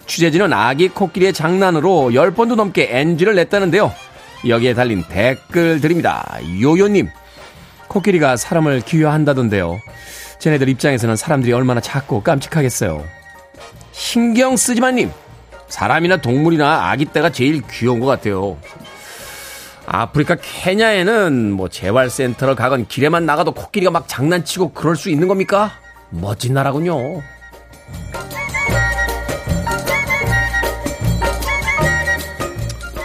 Speaker 1: 취재진은 아기 코끼리의 장난으로 10번도 넘게 NG를 냈다는데요. 여기에 달린 댓글들입니다. 요요님, 코끼리가 사람을 귀여한다던데요. 쟤네들 입장에서는 사람들이 얼마나 작고 깜찍하겠어요. 신경 쓰지마님, 사람이나 동물이나 아기 때가 제일 귀여운 것 같아요. 아프리카 케냐에는 뭐 재활센터를 가건 길에만 나가도 코끼리가 막 장난치고 그럴 수 있는 겁니까? 멋진 나라군요.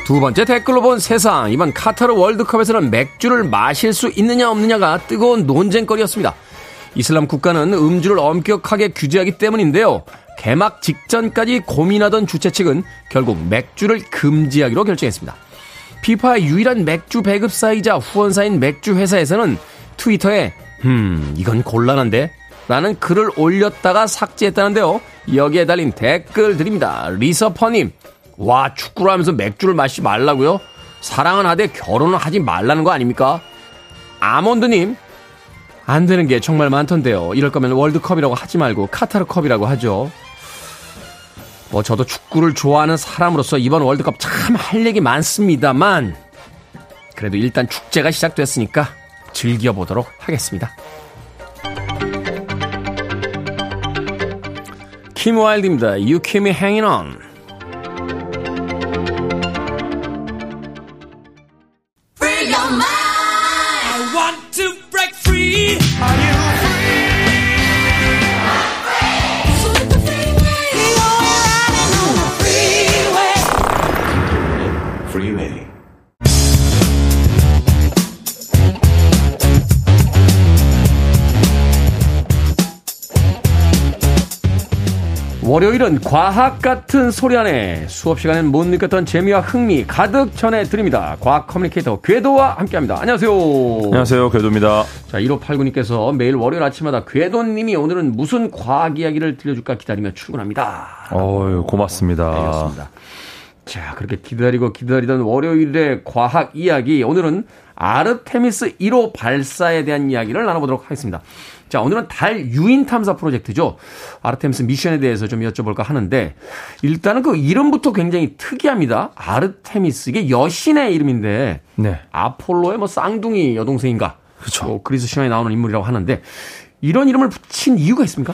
Speaker 1: 두 번째 댓글로 본 세상. 이번 카타르 월드컵에서는 맥주를 마실 수 있느냐 없느냐가 뜨거운 논쟁거리였습니다. 이슬람 국가는 음주를 엄격하게 규제하기 때문인데요. 개막 직전까지 고민하던 주최 측은 결국 맥주를 금지하기로 결정했습니다. 피파의 유일한 맥주 배급사이자 후원사인 맥주 회사에서는 트위터에 음 이건 곤란한데 라는 글을 올렸다가 삭제했다는데요. 여기에 달린 댓글 드립니다. 리서퍼님 와 축구를 하면서 맥주를 마시지 말라고요? 사랑은 하되 결혼을 하지 말라는 거 아닙니까? 아몬드님 안 되는 게 정말 많던데요. 이럴 거면 월드컵이라고 하지 말고 카타르컵이라고 하죠. 뭐 저도 축구를 좋아하는 사람으로서 이번 월드컵 참 할 얘기 많습니다만 그래도 일단 축제가 시작됐으니까 즐겨보도록 하겠습니다. 킴 와일드입니다. You keep me hanging on. 월요일은 과학 같은 소리 안에 수업 시간엔 못 느꼈던 재미와 흥미 가득 전해드립니다. 과학 커뮤니케이터 궤도와 함께합니다. 안녕하세요.
Speaker 4: 안녕하세요. 궤도입니다.
Speaker 1: 자, 1589님께서 매일 월요일 아침마다 궤도님이 오늘은 무슨 과학 이야기를 들려줄까 기다리며 출근합니다.
Speaker 4: 어유 고맙습니다.
Speaker 1: 알겠습니다. 자, 그렇게 기다리고 기다리던 월요일의 과학 이야기. 오늘은 아르테미스 1호 발사에 대한 이야기를 나눠보도록 하겠습니다. 자, 오늘은 달 유인 탐사 프로젝트죠. 아르테미스 미션에 대해서 좀 여쭤볼까 하는데 일단은 그 이름부터 굉장히 특이합니다. 아르테미스 이게 여신의 이름인데
Speaker 4: 네.
Speaker 1: 아폴로의 뭐 쌍둥이 여동생인가?
Speaker 4: 그쵸.
Speaker 1: 뭐 그리스 신화에 나오는 인물이라고 하는데 이런 이름을 붙인 이유가 있습니까?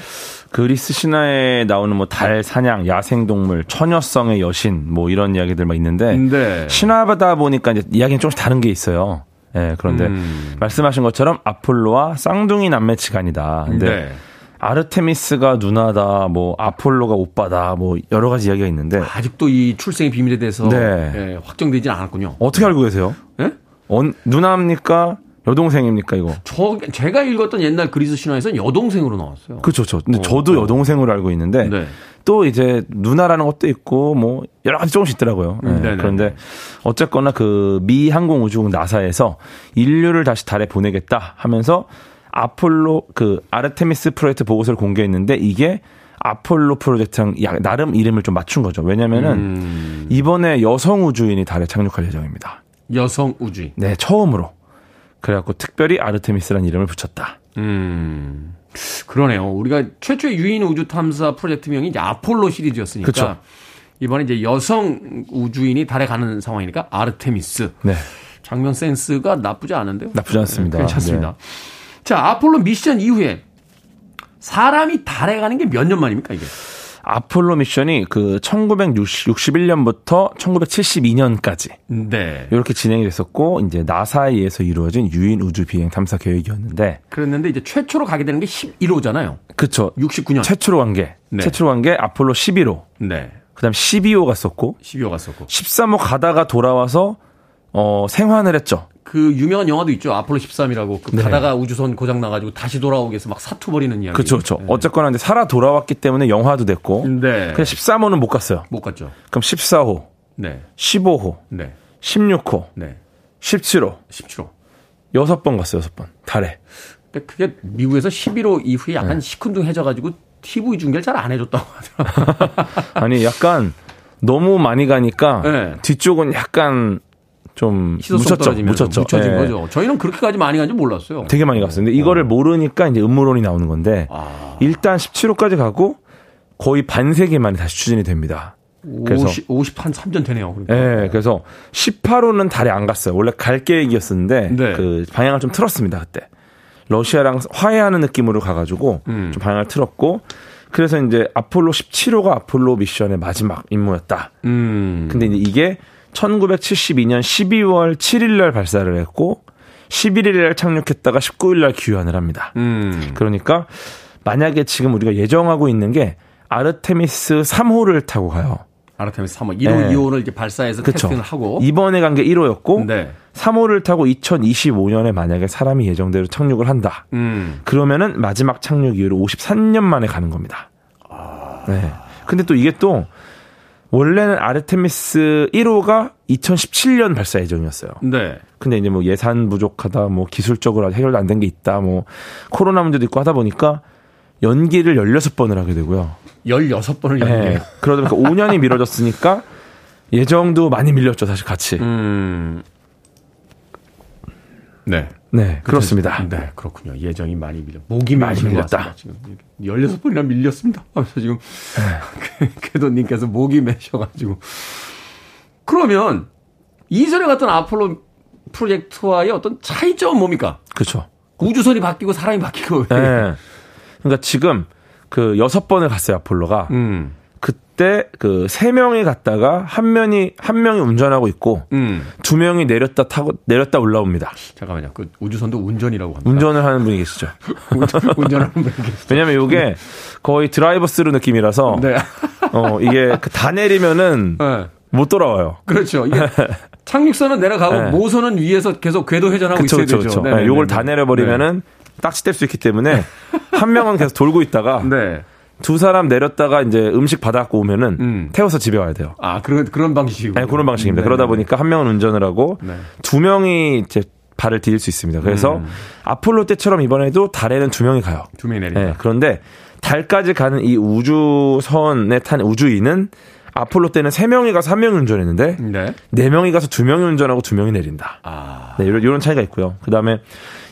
Speaker 4: 그리스 신화에 나오는 뭐 달 사냥, 야생 동물, 처녀성의 여신 뭐 이런 이야기들 막 있는데
Speaker 1: 네.
Speaker 4: 신화다 보니까 이제 이야기는 조금씩 다른 게 있어요. 예, 그런데
Speaker 1: 음.
Speaker 4: 말씀하신 것처럼 아폴로와 쌍둥이 남매치간이다. 근데
Speaker 1: 네.
Speaker 4: 아르테미스가 누나다, 뭐 아폴로가 오빠다, 뭐 여러 가지 이야기가 있는데
Speaker 1: 아직도 이 출생의 비밀에 대해서
Speaker 4: 네.
Speaker 1: 예, 확정되진 않았군요.
Speaker 4: 어떻게 알고 계세요?
Speaker 1: 예?
Speaker 4: 어, 누나입니까? 여동생입니까 이거?
Speaker 1: 저 제가 읽었던 옛날 그리스 신화에서는 여동생으로 나왔어요.
Speaker 4: 그렇죠, 저. 근데
Speaker 1: 어,
Speaker 4: 저도
Speaker 1: 어.
Speaker 4: 여동생으로 알고 있는데
Speaker 1: 네.
Speaker 4: 또 이제 누나라는 것도 있고 뭐 여러 가지 조금씩 있더라고요. 네,
Speaker 1: 음, 네네.
Speaker 4: 그런데 어쨌거나 그 미 항공우주국 나사에서 인류를 다시 달에 보내겠다 하면서 아폴로 그 아르테미스 프로젝트 보고서를 공개했는데 이게 아폴로 프로젝트랑 야- 나름 이름을 좀 맞춘 거죠. 왜냐면은
Speaker 1: 음,
Speaker 4: 이번에 여성 우주인이 달에 착륙할 예정입니다.
Speaker 1: 여성 우주인.
Speaker 4: 네, 처음으로. 그래갖고 특별히 아르테미스라는 이름을 붙였다.
Speaker 1: 음. 그러네요. 우리가 최초의 유인 우주 탐사 프로젝트명이 이제 아폴로 시리즈였으니까
Speaker 4: 그쵸.
Speaker 1: 이번에 이제 여성 우주인이 달에 가는 상황이니까 아르테미스.
Speaker 4: 네.
Speaker 1: 장면 센스가 나쁘지 않은데요.
Speaker 4: 나쁘지 않습니다.
Speaker 1: 네, 괜찮습니다.
Speaker 4: 네.
Speaker 1: 자, 아폴로 미션 이후에 사람이 달에 가는 게 몇 년 만입니까, 이게?
Speaker 4: 아폴로 미션이 그 1961년부터 1972년까지
Speaker 1: 네.
Speaker 4: 이렇게 진행이 됐었고 이제 나사에 의해서 이루어진 유인 우주 비행 탐사 계획이었는데
Speaker 1: 그랬는데 이제 최초로 가게 되는 게 11호잖아요.
Speaker 4: 그쵸
Speaker 1: 69년.
Speaker 4: 최초로 간 게
Speaker 1: 네.
Speaker 4: 최초로 간 게 아폴로 11호
Speaker 1: 네.
Speaker 4: 그다음 12호 갔었고
Speaker 1: 12호 갔었고.
Speaker 4: 13호 가다가 돌아와서 어 생환을 했죠.
Speaker 1: 그 유명한 영화도 있죠. 아폴로 13이라고. 그
Speaker 4: 네.
Speaker 1: 가다가 우주선 고장 나가지고 다시 돌아오기 위해서 막 사투 벌이는 이야기.
Speaker 4: 그렇죠, 그렇죠.
Speaker 1: 네.
Speaker 4: 어쨌거나 근데 살아 돌아왔기 때문에 영화도 됐고.
Speaker 1: 네.
Speaker 4: 그래 13호는 못 갔어요.
Speaker 1: 못 갔죠.
Speaker 4: 그럼 14호,
Speaker 1: 네.
Speaker 4: 15호,
Speaker 1: 네.
Speaker 4: 16호,
Speaker 1: 네.
Speaker 4: 17호
Speaker 1: 17호.
Speaker 4: 여섯 번 갔어요, 여섯 번. 달에.
Speaker 1: 근데 그게 미국에서 11호 이후에
Speaker 4: 네.
Speaker 1: 약간 시큰둥해져가지고 TV 중계를 잘 안 해줬다고 하더라고요.
Speaker 4: 아니 약간 너무 많이 가니까
Speaker 1: 네.
Speaker 4: 뒤쪽은 약간 좀 묻혔죠. 묻혔죠.
Speaker 1: 묻혀진
Speaker 4: 예.
Speaker 1: 거죠. 저희는 그렇게까지 많이 간지 몰랐어요.
Speaker 4: 되게 많이 갔어요. 근데 이거를 모르니까 이제 음모론이 나오는 건데
Speaker 1: 아.
Speaker 4: 일단 17호까지 가고 거의 반세기 만에 다시 추진이 됩니다. 그래서
Speaker 1: 50, 50, 한 3전 되네요. 그러니까.
Speaker 4: 예, 그래서 18호는 달에 안 갔어요. 원래 갈 계획이었었는데
Speaker 1: 네.
Speaker 4: 그 방향을 좀 틀었습니다 그때. 러시아랑 화해하는 느낌으로 가가지고
Speaker 1: 음.
Speaker 4: 좀 방향을 틀었고 그래서 이제 아폴로 17호가 아폴로 미션의 마지막 임무였다.
Speaker 1: 음.
Speaker 4: 근데 이제 이게 1972년 12월 7일 날 발사를 했고 11일 날 착륙했다가 19일 날 귀환을 합니다.
Speaker 1: 음.
Speaker 4: 그러니까 만약에 지금 우리가 예정하고 있는 게 아르테미스 3호를 타고 가요.
Speaker 1: 아르테미스 3호. 1호,
Speaker 4: 네.
Speaker 1: 2호를 이제 발사해서
Speaker 4: 그쵸.
Speaker 1: 테스팅을 하고.
Speaker 4: 이번에 간 게 1호였고
Speaker 1: 네.
Speaker 4: 3호를 타고 2025년에 만약에 사람이 예정대로 착륙을 한다.
Speaker 1: 음.
Speaker 4: 그러면은 마지막 착륙 이후로 53년 만에 가는 겁니다. 네. 근데 또 이게 또 원래는 아르테미스 1호가 2017년 발사 예정이었어요.
Speaker 1: 네.
Speaker 4: 근데 이제 뭐 예산 부족하다, 뭐 기술적으로 해결도 안 된 게 있다, 뭐 코로나 문제도 있고 하다 보니까 연기를 16번을 하게 되고요.
Speaker 1: 16번을
Speaker 4: 네.
Speaker 1: 연기해요.
Speaker 4: 그러다 보니까 5년이 미뤄졌으니까 예정도 많이 밀렸죠, 사실 같이.
Speaker 1: 음. 네.
Speaker 4: 네, 그렇습니다.
Speaker 1: 네, 그렇군요. 예정이 많이 밀려. 목이
Speaker 4: 많이 밀렸다.
Speaker 1: 지금 16번이나 밀렸습니다. 하면서 지금 궤도 님께서 목이 매셔 가지고. 그러면 이전에 갔던 아폴로 프로젝트와의 어떤 차이점은 뭡니까?
Speaker 4: 그렇죠.
Speaker 1: 우주선이 바뀌고 사람이 바뀌고.
Speaker 4: 네. 그러니까 지금 그 여섯 번을 갔어요, 아폴로가.
Speaker 1: 음,
Speaker 4: 그때 그 세 명이 갔다가 한 명이 한 명이 운전하고 있고
Speaker 1: 음.
Speaker 4: 두 명이 내렸다 타고 내렸다 올라옵니다.
Speaker 1: 잠깐만요. 그 우주선도 운전이라고 합니다.
Speaker 4: 운전을 하는 분이 계시죠.
Speaker 1: 운전, 운전하는 분이 계시죠.
Speaker 4: 왜냐면 이게 거의 드라이버 스루 느낌이라서
Speaker 1: 네.
Speaker 4: 어 이게 그 다 내리면은
Speaker 1: 네.
Speaker 4: 못 돌아와요.
Speaker 1: 그렇죠. 이게 착륙선은 내려가고
Speaker 4: 네.
Speaker 1: 모선은 위에서 계속 궤도 회전하고
Speaker 4: 그쵸,
Speaker 1: 있어야
Speaker 4: 그쵸,
Speaker 1: 되죠.
Speaker 4: 그쵸.
Speaker 1: 네네네.
Speaker 4: 네, 요걸 다 내려버리면은 딱지 뗄 수 있기 때문에 한 명은 계속 돌고 있다가
Speaker 1: 네.
Speaker 4: 두 사람 내렸다가 이제 음식 받아갖고 오면은
Speaker 1: 음.
Speaker 4: 태워서 집에 와야 돼요.
Speaker 1: 아, 그런, 그런 방식이고.
Speaker 4: 네, 그런 방식입니다.
Speaker 1: 네,
Speaker 4: 그러다
Speaker 1: 네,
Speaker 4: 보니까 한 명은 운전을 하고
Speaker 1: 네.
Speaker 4: 두 명이 이제 발을 디딜 수 있습니다. 그래서
Speaker 1: 음.
Speaker 4: 아폴로 때처럼 이번에도 달에는 두 명이 가요.
Speaker 1: 두 명이 내린다.
Speaker 4: 네, 그런데 달까지 가는 이 우주선에 탄 우주인은 아폴로 때는 세 명이 가서 한 명이 운전했는데
Speaker 1: 네.
Speaker 4: 네 명이 가서 두 명이 운전하고 두 명이 내린다.
Speaker 1: 아.
Speaker 4: 네, 이런, 이런 차이가 있고요. 그 다음에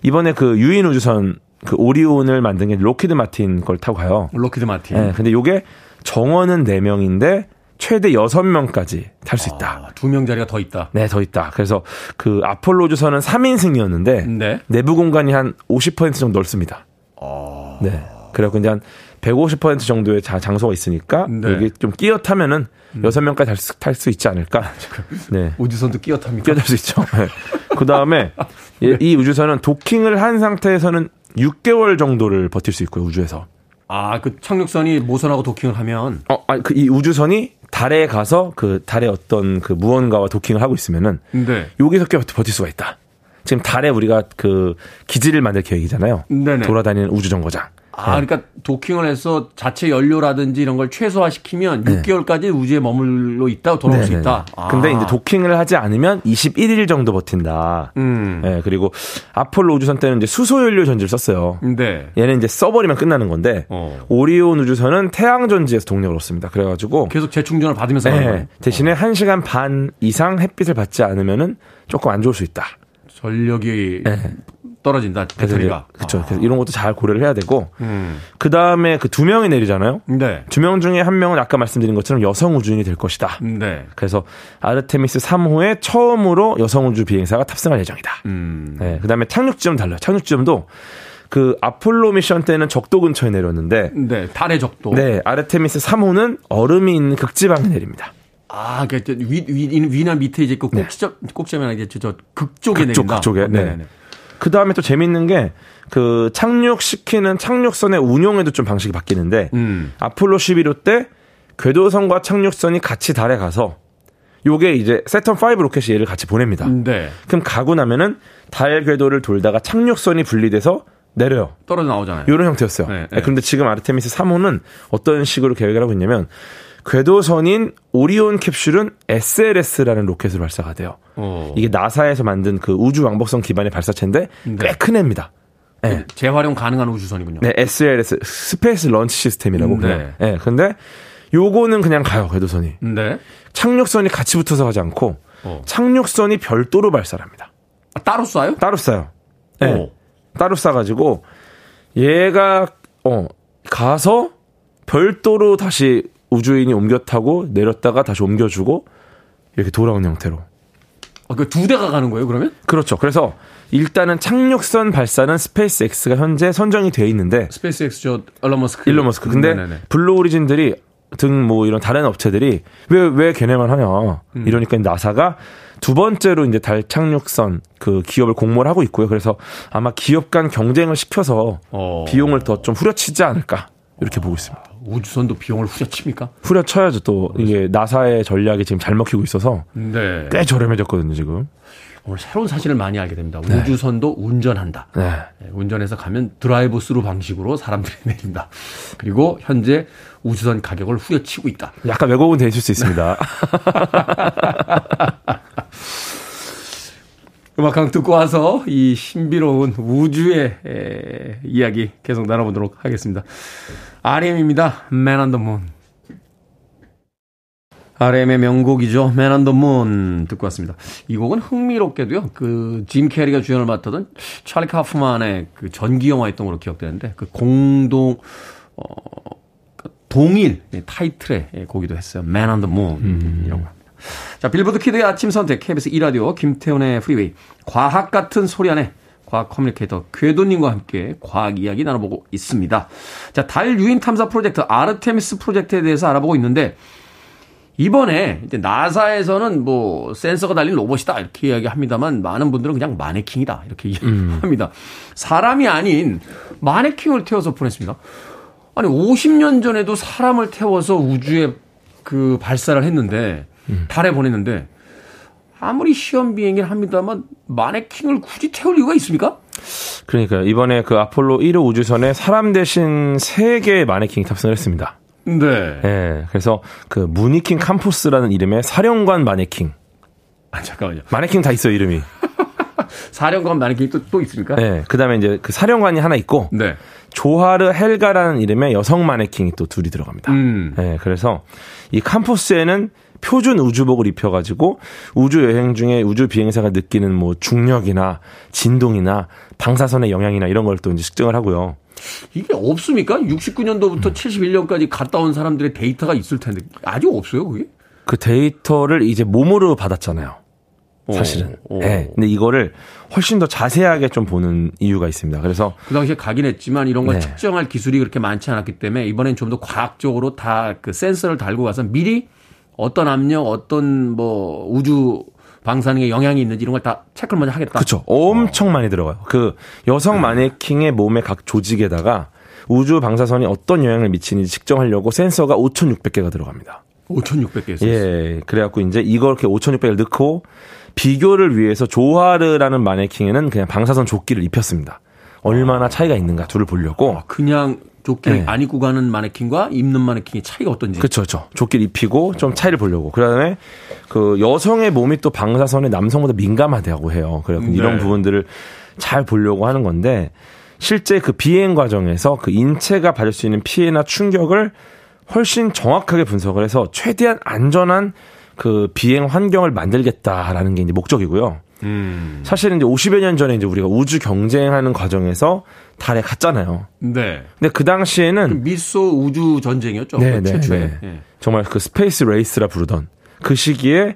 Speaker 4: 이번에 그 유인 우주선 그 오리온을 만든 게 록히드 마틴 걸 타고 가요.
Speaker 1: 록히드 마틴.
Speaker 4: 예, 근데 요게 정원은 4명인데 최대 6명까지 탈 수 있다.
Speaker 1: 아, 두명 자리가 더 있다.
Speaker 4: 네, 더 있다. 그래서 그 아폴로 우주선은 3인승이었는데
Speaker 1: 네.
Speaker 4: 내부 공간이 한 50% 정도 넓습니다.
Speaker 1: 어.
Speaker 4: 네. 그래갖고 이제 한 150% 정도의 자, 장소가 있으니까
Speaker 1: 네.
Speaker 4: 여기 좀 끼어 타면은 여섯 명까지 탈 수, 탈수 있지 않을까. 네.
Speaker 1: 우주선도 끼어 탑니까?
Speaker 4: 끼어들 수 있죠. 네. 그 다음에 이 우주선은 도킹을 한 상태에서는 6개월 정도를 버틸 수 있고요, 우주에서.
Speaker 1: 아, 그 착륙선이 모선하고 도킹을 하면
Speaker 4: 어, 아니, 그 이 우주선이 달에 가서 그 달의 어떤 그 무언가와 도킹을 하고 있으면은
Speaker 1: 네.
Speaker 4: 여기서 꽤 버틸 수가 있다. 지금 달에 우리가 그 기지를 만들 계획이잖아요.
Speaker 1: 네네.
Speaker 4: 돌아다니는 우주 정거장.
Speaker 1: 아, 그러니까 도킹을 해서 자체 연료라든지 이런 걸 최소화시키면 6개월까지 우주에 머물러 있다 돌아올 수
Speaker 4: 네네네.
Speaker 1: 있다. 아.
Speaker 4: 근데 이제 도킹을 하지 않으면 21일 정도 버틴다.
Speaker 1: 음.
Speaker 4: 예, 그리고 아폴로 우주선 때는 이제 수소 연료 전지를 썼어요.
Speaker 1: 네.
Speaker 4: 얘는 이제 써버리면 끝나는 건데
Speaker 1: 어.
Speaker 4: 오리온 우주선은 태양 전지에서 동력을 얻습니다. 그래가지고
Speaker 1: 계속 재충전을 받으면서 가는
Speaker 4: 네,
Speaker 1: 거예요.
Speaker 4: 대신에 1시간 반 이상 햇빛을 받지 않으면은 조금 안 좋을 수 있다.
Speaker 1: 전력이
Speaker 4: 네.
Speaker 1: 떨어진다.
Speaker 4: 그래서
Speaker 1: 배터리가.
Speaker 4: 그렇죠. 그래서 이런 것도 잘 고려를 해야 되고
Speaker 1: 음.
Speaker 4: 그 다음에 그 두 명이 내리잖아요.
Speaker 1: 네.
Speaker 4: 두 명 중에 한 명은 아까 말씀드린 것처럼 여성 우주인이 될 것이다.
Speaker 1: 네.
Speaker 4: 그래서 아르테미스 3호에 처음으로 여성 우주 비행사가 탑승할 예정이다.
Speaker 1: 음.
Speaker 4: 네, 그 다음에 착륙 지점 달라요. 착륙 지점도 그 아폴로 미션 때는 적도 근처에 내렸는데
Speaker 1: 네. 달의 적도.
Speaker 4: 네, 아르테미스 3호는 얼음이 있는 극지방에 내립니다.
Speaker 1: 아, 그 위, 위, 위나 밑에 이제 그 꼭지점, 꼭지점이 이제 저, 저 극쪽에
Speaker 4: 극쪽,
Speaker 1: 내린다.
Speaker 4: 극쪽에, 네.
Speaker 1: 네네네.
Speaker 4: 그 다음에 또 재밌는 게 그 착륙시키는 착륙선의 운용에도 좀 방식이 바뀌는데
Speaker 1: 음.
Speaker 4: 아폴로 11호 때 궤도선과 착륙선이 같이 달에 가서 요게 이제 새턴 5 로켓이 얘를 같이 보냅니다.
Speaker 1: 네.
Speaker 4: 그럼 가고 나면은 달 궤도를 돌다가 착륙선이 분리돼서 내려요.
Speaker 1: 떨어져 나오잖아요.
Speaker 4: 이런 형태였어요.
Speaker 1: 네,
Speaker 4: 네,
Speaker 1: 네.
Speaker 4: 그런데 지금 아르테미스 3호는 어떤 식으로 계획을 하고 있냐면 궤도선인 오리온 캡슐은 SLS라는 로켓으로 발사가 돼요.
Speaker 1: 어.
Speaker 4: 이게 나사에서 만든 그 우주 왕복선 기반의 발사체인데 꽤 큰 애입니다. 네.
Speaker 1: 재활용 가능한 우주선이군요.
Speaker 4: 네, SLS Space Launch System이라고
Speaker 1: 네.
Speaker 4: 그냥. 네. 근데 요거는 그냥 가요 궤도선이.
Speaker 1: 네.
Speaker 4: 착륙선이 같이 붙어서 가지 않고
Speaker 1: 어.
Speaker 4: 착륙선이 별도로 발사를 합니다.
Speaker 1: 아, 따로 쏴요?
Speaker 4: 따로 쏴요. 네.
Speaker 1: 오.
Speaker 4: 따로 쏴가지고 얘가 어 가서 별도로 다시 우주인이 옮겨 타고 내렸다가 다시 옮겨주고 이렇게 돌아오는 형태로.
Speaker 1: 아, 그 두 대가 가는 거예요, 그러면?
Speaker 4: 그렇죠. 그래서 일단은 착륙선 발사는 스페이스 X가 현재 선정이 돼 있는데
Speaker 1: 스페이스X 저 일론 머스크.
Speaker 4: 일론 머스크. 근데
Speaker 1: 네네네.
Speaker 4: 블루 오리진들이 등 뭐 이런 다른 업체들이 왜 왜 걔네만 하냐
Speaker 1: 음.
Speaker 4: 이러니까 나사가 두 번째로 이제 달 착륙선 그 기업을 공모를 하고 있고요. 그래서 아마 기업 간 경쟁을 시켜서
Speaker 1: 어.
Speaker 4: 비용을 더 좀 후려치지 않을까 이렇게 보고 있습니다.
Speaker 1: 우주선도 비용을 후려칩니까?
Speaker 4: 후려쳐야죠 또 이게 나사의 전략이 지금 잘 먹히고 있어서
Speaker 1: 네.
Speaker 4: 꽤 저렴해졌거든요 지금.
Speaker 1: 오늘 새로운 사실을 많이 알게 됩니다. 우주선도 운전한다.
Speaker 4: 네.
Speaker 1: 네, 운전해서 가면 드라이브 스루 방식으로 사람들이 내린다. 그리고 현재 우주선 가격을 후려치고 있다.
Speaker 4: 약간 왜곡은 되실 수 있습니다.
Speaker 1: 음악 한 듣고 와서 이 신비로운 우주의 에, 이야기 계속 나눠보도록 하겠습니다. RM입니다. Man on the Moon. RM의 명곡이죠. Man on the Moon 듣고 왔습니다. 이 곡은 흥미롭게도요. 그 짐 캐리가 주연을 맡았던 찰리 카프만의 그 전기 영화였던 걸로 기억되는데 그 공동 어 동일 타이틀의 곡이기도 했어요. Man on the Moon 이라고 합니다. 자, 빌보드 키드의 아침 선택 KBS 2라디오 김태훈의 프리웨이 과학 같은 소리 안에 과학 커뮤니케이터 궤도님과 함께 과학 이야기 나눠보고 있습니다. 자, 달 유인 탐사 프로젝트 아르테미스 프로젝트에 대해서 알아보고 있는데 이번에 이제 나사에서는 뭐 센서가 달린 로봇이다 이렇게 이야기합니다만 많은 분들은 그냥 마네킹이다 이렇게 이야기합니다. 사람이 아닌 마네킹을 태워서 보냈습니다. 아니 50년 전에도 사람을 태워서 우주에 그 발사를 했는데 달에 보냈는데 아무리 시험 비행을 합니다만 마네킹을 굳이 태울 이유가 있습니까?
Speaker 4: 그러니까 이번에 그 아폴로 1호 우주선에 사람 대신 3개의 마네킹이 탑승을 했습니다.
Speaker 1: 네.
Speaker 4: 예. 그래서 그 무니킹 캠퍼스라는 이름의 사령관 마네킹.
Speaker 1: 아, 잠깐만요.
Speaker 4: 마네킹 다 있어요, 이름이.
Speaker 1: 사령관 마네킹이 또, 또 있습니까?
Speaker 4: 예. 그다음에 이제 그 사령관이 하나 있고
Speaker 1: 네.
Speaker 4: 조하르 헬가라는 이름의 여성 마네킹이 또 둘이 들어갑니다.
Speaker 1: 음.
Speaker 4: 예. 그래서 이 캠퍼스에는 표준 우주복을 입혀가지고 우주 여행 중에 우주 비행사가 느끼는 뭐 중력이나 진동이나 방사선의 영향이나 이런 걸 또 이제 측정을 하고요.
Speaker 1: 이게 없습니까? 69년도부터 음. 71년까지 갔다 온 사람들의 데이터가 있을 텐데 아직 없어요, 그게?
Speaker 4: 그 데이터를 이제 몸으로 받았잖아요. 사실은. 예. 네. 근데 이거를 훨씬 더 자세하게 좀 보는 이유가 있습니다. 그래서
Speaker 1: 그 당시에 가긴 했지만 이런 걸 네. 측정할 기술이 그렇게 많지 않았기 때문에 이번엔 좀 더 과학적으로 다 그 센서를 달고 가서 미리 어떤 압력, 어떤 뭐 우주 방사능에 영향이 있는지 이런 걸 다 체크를 먼저 하겠다.
Speaker 4: 그렇죠. 엄청 어. 많이 들어가요. 그 여성 마네킹의 몸의 각 조직에다가 우주 방사선이 어떤 영향을 미치는지 측정하려고 센서가 5,600개가 들어갑니다.
Speaker 1: 5,600개.
Speaker 4: 예. 그래갖고 이제 이걸 이렇게 5,600을 넣고 비교를 위해서 조하르라는 마네킹에는 그냥 방사선 조끼를 입혔습니다. 얼마나 차이가 있는가 둘을 보려고.
Speaker 1: 아, 그냥 조끼를 네. 안 입고 가는 마네킹과 입는 마네킹의 차이가 어떤지.
Speaker 4: 그렇죠, 그렇죠. 조끼를 입히고 좀 차이를 보려고. 그다음에 그 여성의 몸이 또 방사선에 남성보다 민감하다고 해요. 그래서 네. 이런 부분들을 잘 보려고 하는 건데 실제 그 비행 과정에서 그 인체가 받을 수 있는 피해나 충격을 훨씬 정확하게 분석을 해서 최대한 안전한 그 비행 환경을 만들겠다라는 게 이제 목적이고요. 음. 사실은 이제 50여 년 전에 이제 우리가 우주 경쟁하는 과정에서 달에 갔잖아요.
Speaker 1: 네.
Speaker 4: 근데 그 당시에는 그
Speaker 1: 미소 우주 전쟁이었죠. 네, 네, 네.
Speaker 4: 네. 정말 그 Space Race라 부르던 그 시기에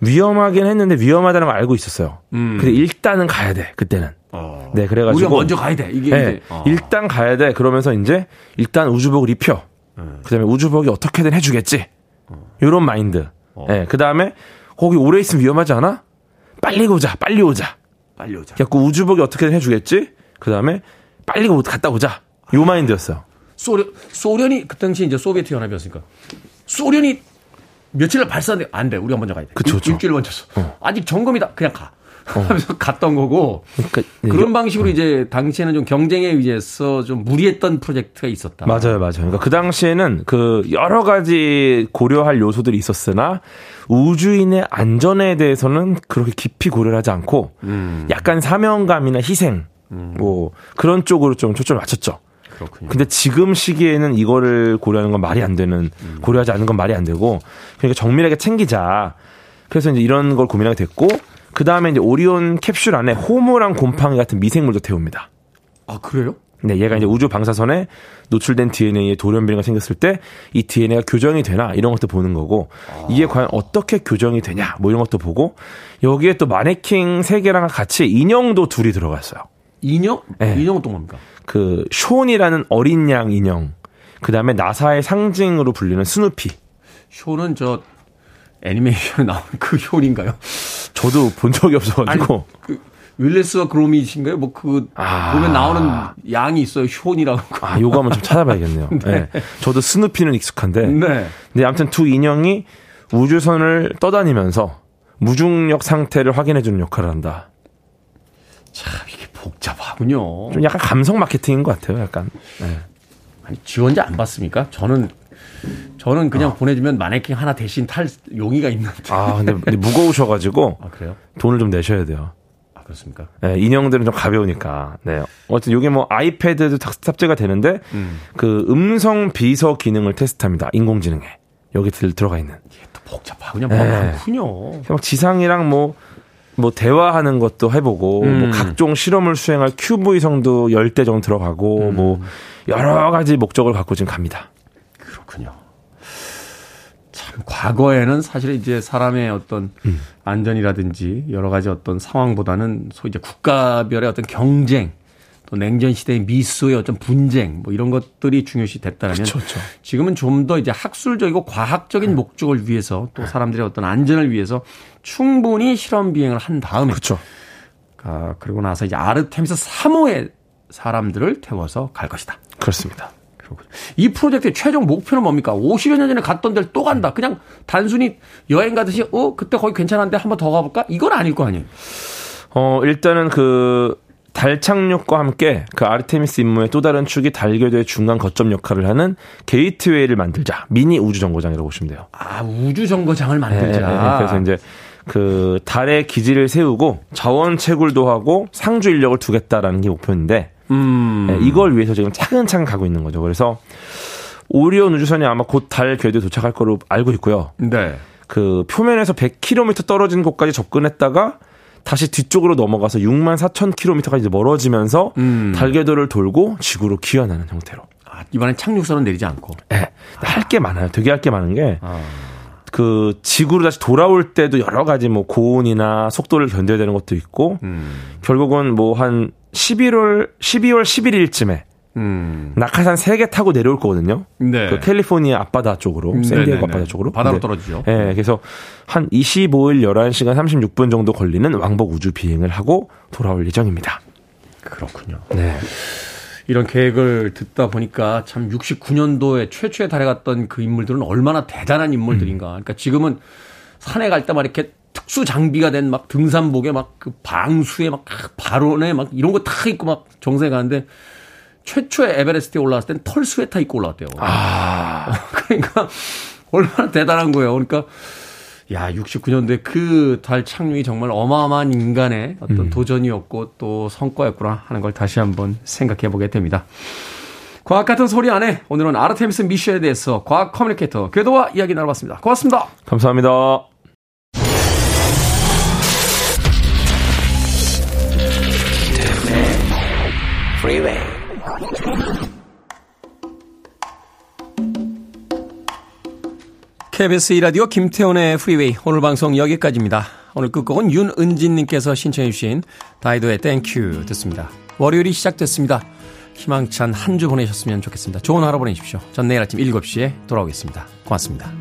Speaker 4: 위험하긴 했는데 위험하다는 걸 알고 있었어요. 음. 근데 일단은 가야 돼. 그때는. 어. 네, 그래가지고
Speaker 1: 우리가 먼저 가야 돼. 이게 네,
Speaker 4: 어. 일단 가야 돼. 그러면서 이제 일단 우주복을 입혀. 음. 그다음에 우주복이 어떻게든 해주겠지. 어. 이런 마인드. 어. 네, 그 다음에 거기 오래 있으면 위험하지 않아? 빨리 오자, 빨리 오자.
Speaker 1: 빨리 오자.
Speaker 4: 그래갖고 우주복이 어떻게든 해주겠지? 그 다음에 빨리 갔다 오자. 요 마인드였어요.
Speaker 1: 소련, 소련이 그 당시 이제 소비에트 연합이었으니까. 소련이 며칠을 발사한데 안 돼. 우리가 먼저 가야 돼.
Speaker 4: 그쵸,
Speaker 1: 일, 주일 먼저 써. 어. 아직 점검이다. 그냥 가. 어. 하면서 갔던 거고 그러니까 그런 방식으로 어. 이제 당시에는 좀 경쟁에 의해서 좀 무리했던 프로젝트가 있었다.
Speaker 4: 맞아요, 맞아요. 그러니까 그 당시에는 그 여러 가지 고려할 요소들이 있었으나 우주인의 안전에 대해서는 그렇게 깊이 고려를 하지 않고 음. 약간 사명감이나 희생 음. 뭐 그런 쪽으로 좀 초점을 맞췄죠. 그렇군요. 근데 지금 시기에는 이거를 고려하는 건 말이 안 되는 음. 고려하지 않는 건 말이 안 되고 그러니까 정밀하게 챙기자. 그래서 이제 이런 걸 고민하게 됐고 그 다음에 이제 오리온 캡슐 안에 호모랑 곰팡이 같은 미생물도 태웁니다.
Speaker 1: 아 그래요?
Speaker 4: 네, 얘가 이제 우주 방사선에 노출된 DNA에 돌연 변이가 생겼을 때 이 DNA가 교정이 되나 이런 것도 보는 거고 아. 이게 과연 어떻게 교정이 되냐 뭐 이런 것도 보고 여기에 또 마네킹 세 개랑 같이 인형도 둘이 들어갔어요.
Speaker 1: 인형? 네. 인형은 또 뭡니까?
Speaker 4: 그 쇼이라는 어린 양 인형. 그 다음에 나사의 상징으로 불리는 스누피.
Speaker 1: 쇼는 저 애니메이션에 나오는 그 효인가요?
Speaker 4: 저도 본 적이 없어가지고. 아니, 그
Speaker 1: 윌레스와 그로미신가요? 뭐 그 아. 보면 나오는 양이 있어요. 효이라고
Speaker 4: 아, 요거 한번 좀 찾아봐야겠네요. 네. 네. 저도 스누피는 익숙한데. 네. 근데 아무튼 두 인형이 우주선을 떠다니면서 무중력 상태를 확인해주는 역할을 한다.
Speaker 1: 참 복잡하군요.
Speaker 4: 좀 약간 감성 마케팅인 것 같아요. 약간. 네.
Speaker 1: 아니 지원자 안 받습니까? 저는 저는 그냥 아. 보내주면 마네킹 하나 대신 탈 용의가 있는데.
Speaker 4: 아, 근데, 근데 무거우셔가지고.
Speaker 1: 아, 그래요?
Speaker 4: 돈을 좀 내셔야 돼요.
Speaker 1: 아, 그렇습니까?
Speaker 4: 네, 인형들은 좀 가벼우니까. 네. 어쨌든 이게 뭐 아이패드도 탑재가 되는데, 음. 그 음성 비서 기능을 테스트합니다. 인공지능에. 여기 들어가 있는.
Speaker 1: 이게 또 복잡하군요. 네. 많군요.
Speaker 4: 막 지상이랑 뭐, 뭐 대화하는 것도 해보고 뭐 음. 뭐 각종 실험을 수행할 큐브 위성도 10대 정도 들어가고 음. 뭐 여러 가지 목적을 갖고 지금 갑니다.
Speaker 1: 그렇군요. 참 과거에는 사실 이제 사람의 어떤 음. 안전이라든지 여러 가지 어떤 상황보다는 소위 이제 국가별의 어떤 경쟁 또 냉전 시대의 미소의 어떤 분쟁 뭐 이런 것들이 중요시 됐다면 그쵸. 지금은 좀 더 이제 학술적이고 과학적인 네. 목적을 위해서 또 네. 사람들의 어떤 안전을 위해서 충분히 실험 비행을 한 다음에
Speaker 4: 그렇죠.
Speaker 1: 아, 그리고 나서 이제 아르테미스 3호의 사람들을 태워서 갈 것이다.
Speaker 4: 그렇습니다.
Speaker 1: 이 프로젝트의 최종 목표는 뭡니까? 50여 년 전에 갔던 데를 또 간다. 그냥 단순히 여행 가듯이 어 그때 거기 괜찮은데 한번 더 가볼까? 이건 아닐 거 아니에요.
Speaker 4: 어 일단은 그 달 착륙과 함께 그 아르테미스 임무의 또 다른 축이 달 궤도의 중간 거점 역할을 하는 게이트웨이를 만들자. 미니 우주 정거장이라고 보시면 돼요.
Speaker 1: 아 우주 정거장을 만들자. 네, 네,
Speaker 4: 네. 그래서 이제 그 달에 기지를 세우고 자원 채굴도 하고 상주 인력을 두겠다라는 게 목표인데 음. 네, 이걸 위해서 지금 차근차근 가고 있는 거죠. 그래서 오리온 우주선이 아마 곧 달 궤도에 도착할 거로 알고 있고요.
Speaker 1: 네.
Speaker 4: 그 표면에서 100km 떨어진 곳까지 접근했다가 다시 뒤쪽으로 넘어가서 6만 4천 킬로미터까지 멀어지면서 음. 달 궤도를 돌고 지구로 귀환하는 형태로.
Speaker 1: 아, 이번엔 착륙선은 내리지 않고.
Speaker 4: 네. 할게 많아요. 되게 할 게 많은 게. 아. 그 지구로 다시 돌아올 때도 여러 가지 뭐 고온이나 속도를 견뎌야 되는 것도 있고 음. 결국은 뭐 한 11월 12월 11일쯤에 음. 낙하산 3개 타고 내려올 거거든요. 네. 그 캘리포니아 앞바다 쪽으로, 음. 샌디에고 앞바다 쪽으로.
Speaker 1: 바다로 떨어지죠.
Speaker 4: 예, 네, 그래서 한 25일 11시간 36분 정도 걸리는 왕복 우주 비행을 하고 돌아올 예정입니다.
Speaker 1: 그렇군요. 네. 이런 계획을 듣다 보니까 참 69년도에 최초에 달에 갔던 그 인물들은 얼마나 대단한 인물들인가. 그러니까 지금은 산에 갈 때만 이렇게 특수 장비가 된 막 등산복에 막 그 방수에 막 발원에 막 이런 거 다 입고 막 정상에 가는데 최초에 에베레스트에 올라왔을 땐 털 스웨터 입고 올라왔대요. 아. 그러니까 얼마나 대단한 거예요. 그러니까 야, 69년도에 그 달 착륙이 정말 어마어마한 인간의 어떤 음. 도전이었고 또 성과였구나 하는 걸 다시 한번 생각해 보게 됩니다. 과학 같은 소리 안에 오늘은 아르테미스 미션에 대해서 과학 커뮤니케이터 궤도와 이야기 나눠봤습니다. 고맙습니다.
Speaker 4: 감사합니다.
Speaker 1: KBS 이라디오 김태훈의 프리웨이 오늘 방송 여기까지입니다. 오늘 끝곡은 윤은진님께서 신청해 주신 다이도의 Thank You 듣습니다. 월요일이 시작됐습니다. 희망찬 한 주 보내셨으면 좋겠습니다. 좋은 하루 보내십시오. 전 내일 아침 7시에 돌아오겠습니다. 고맙습니다.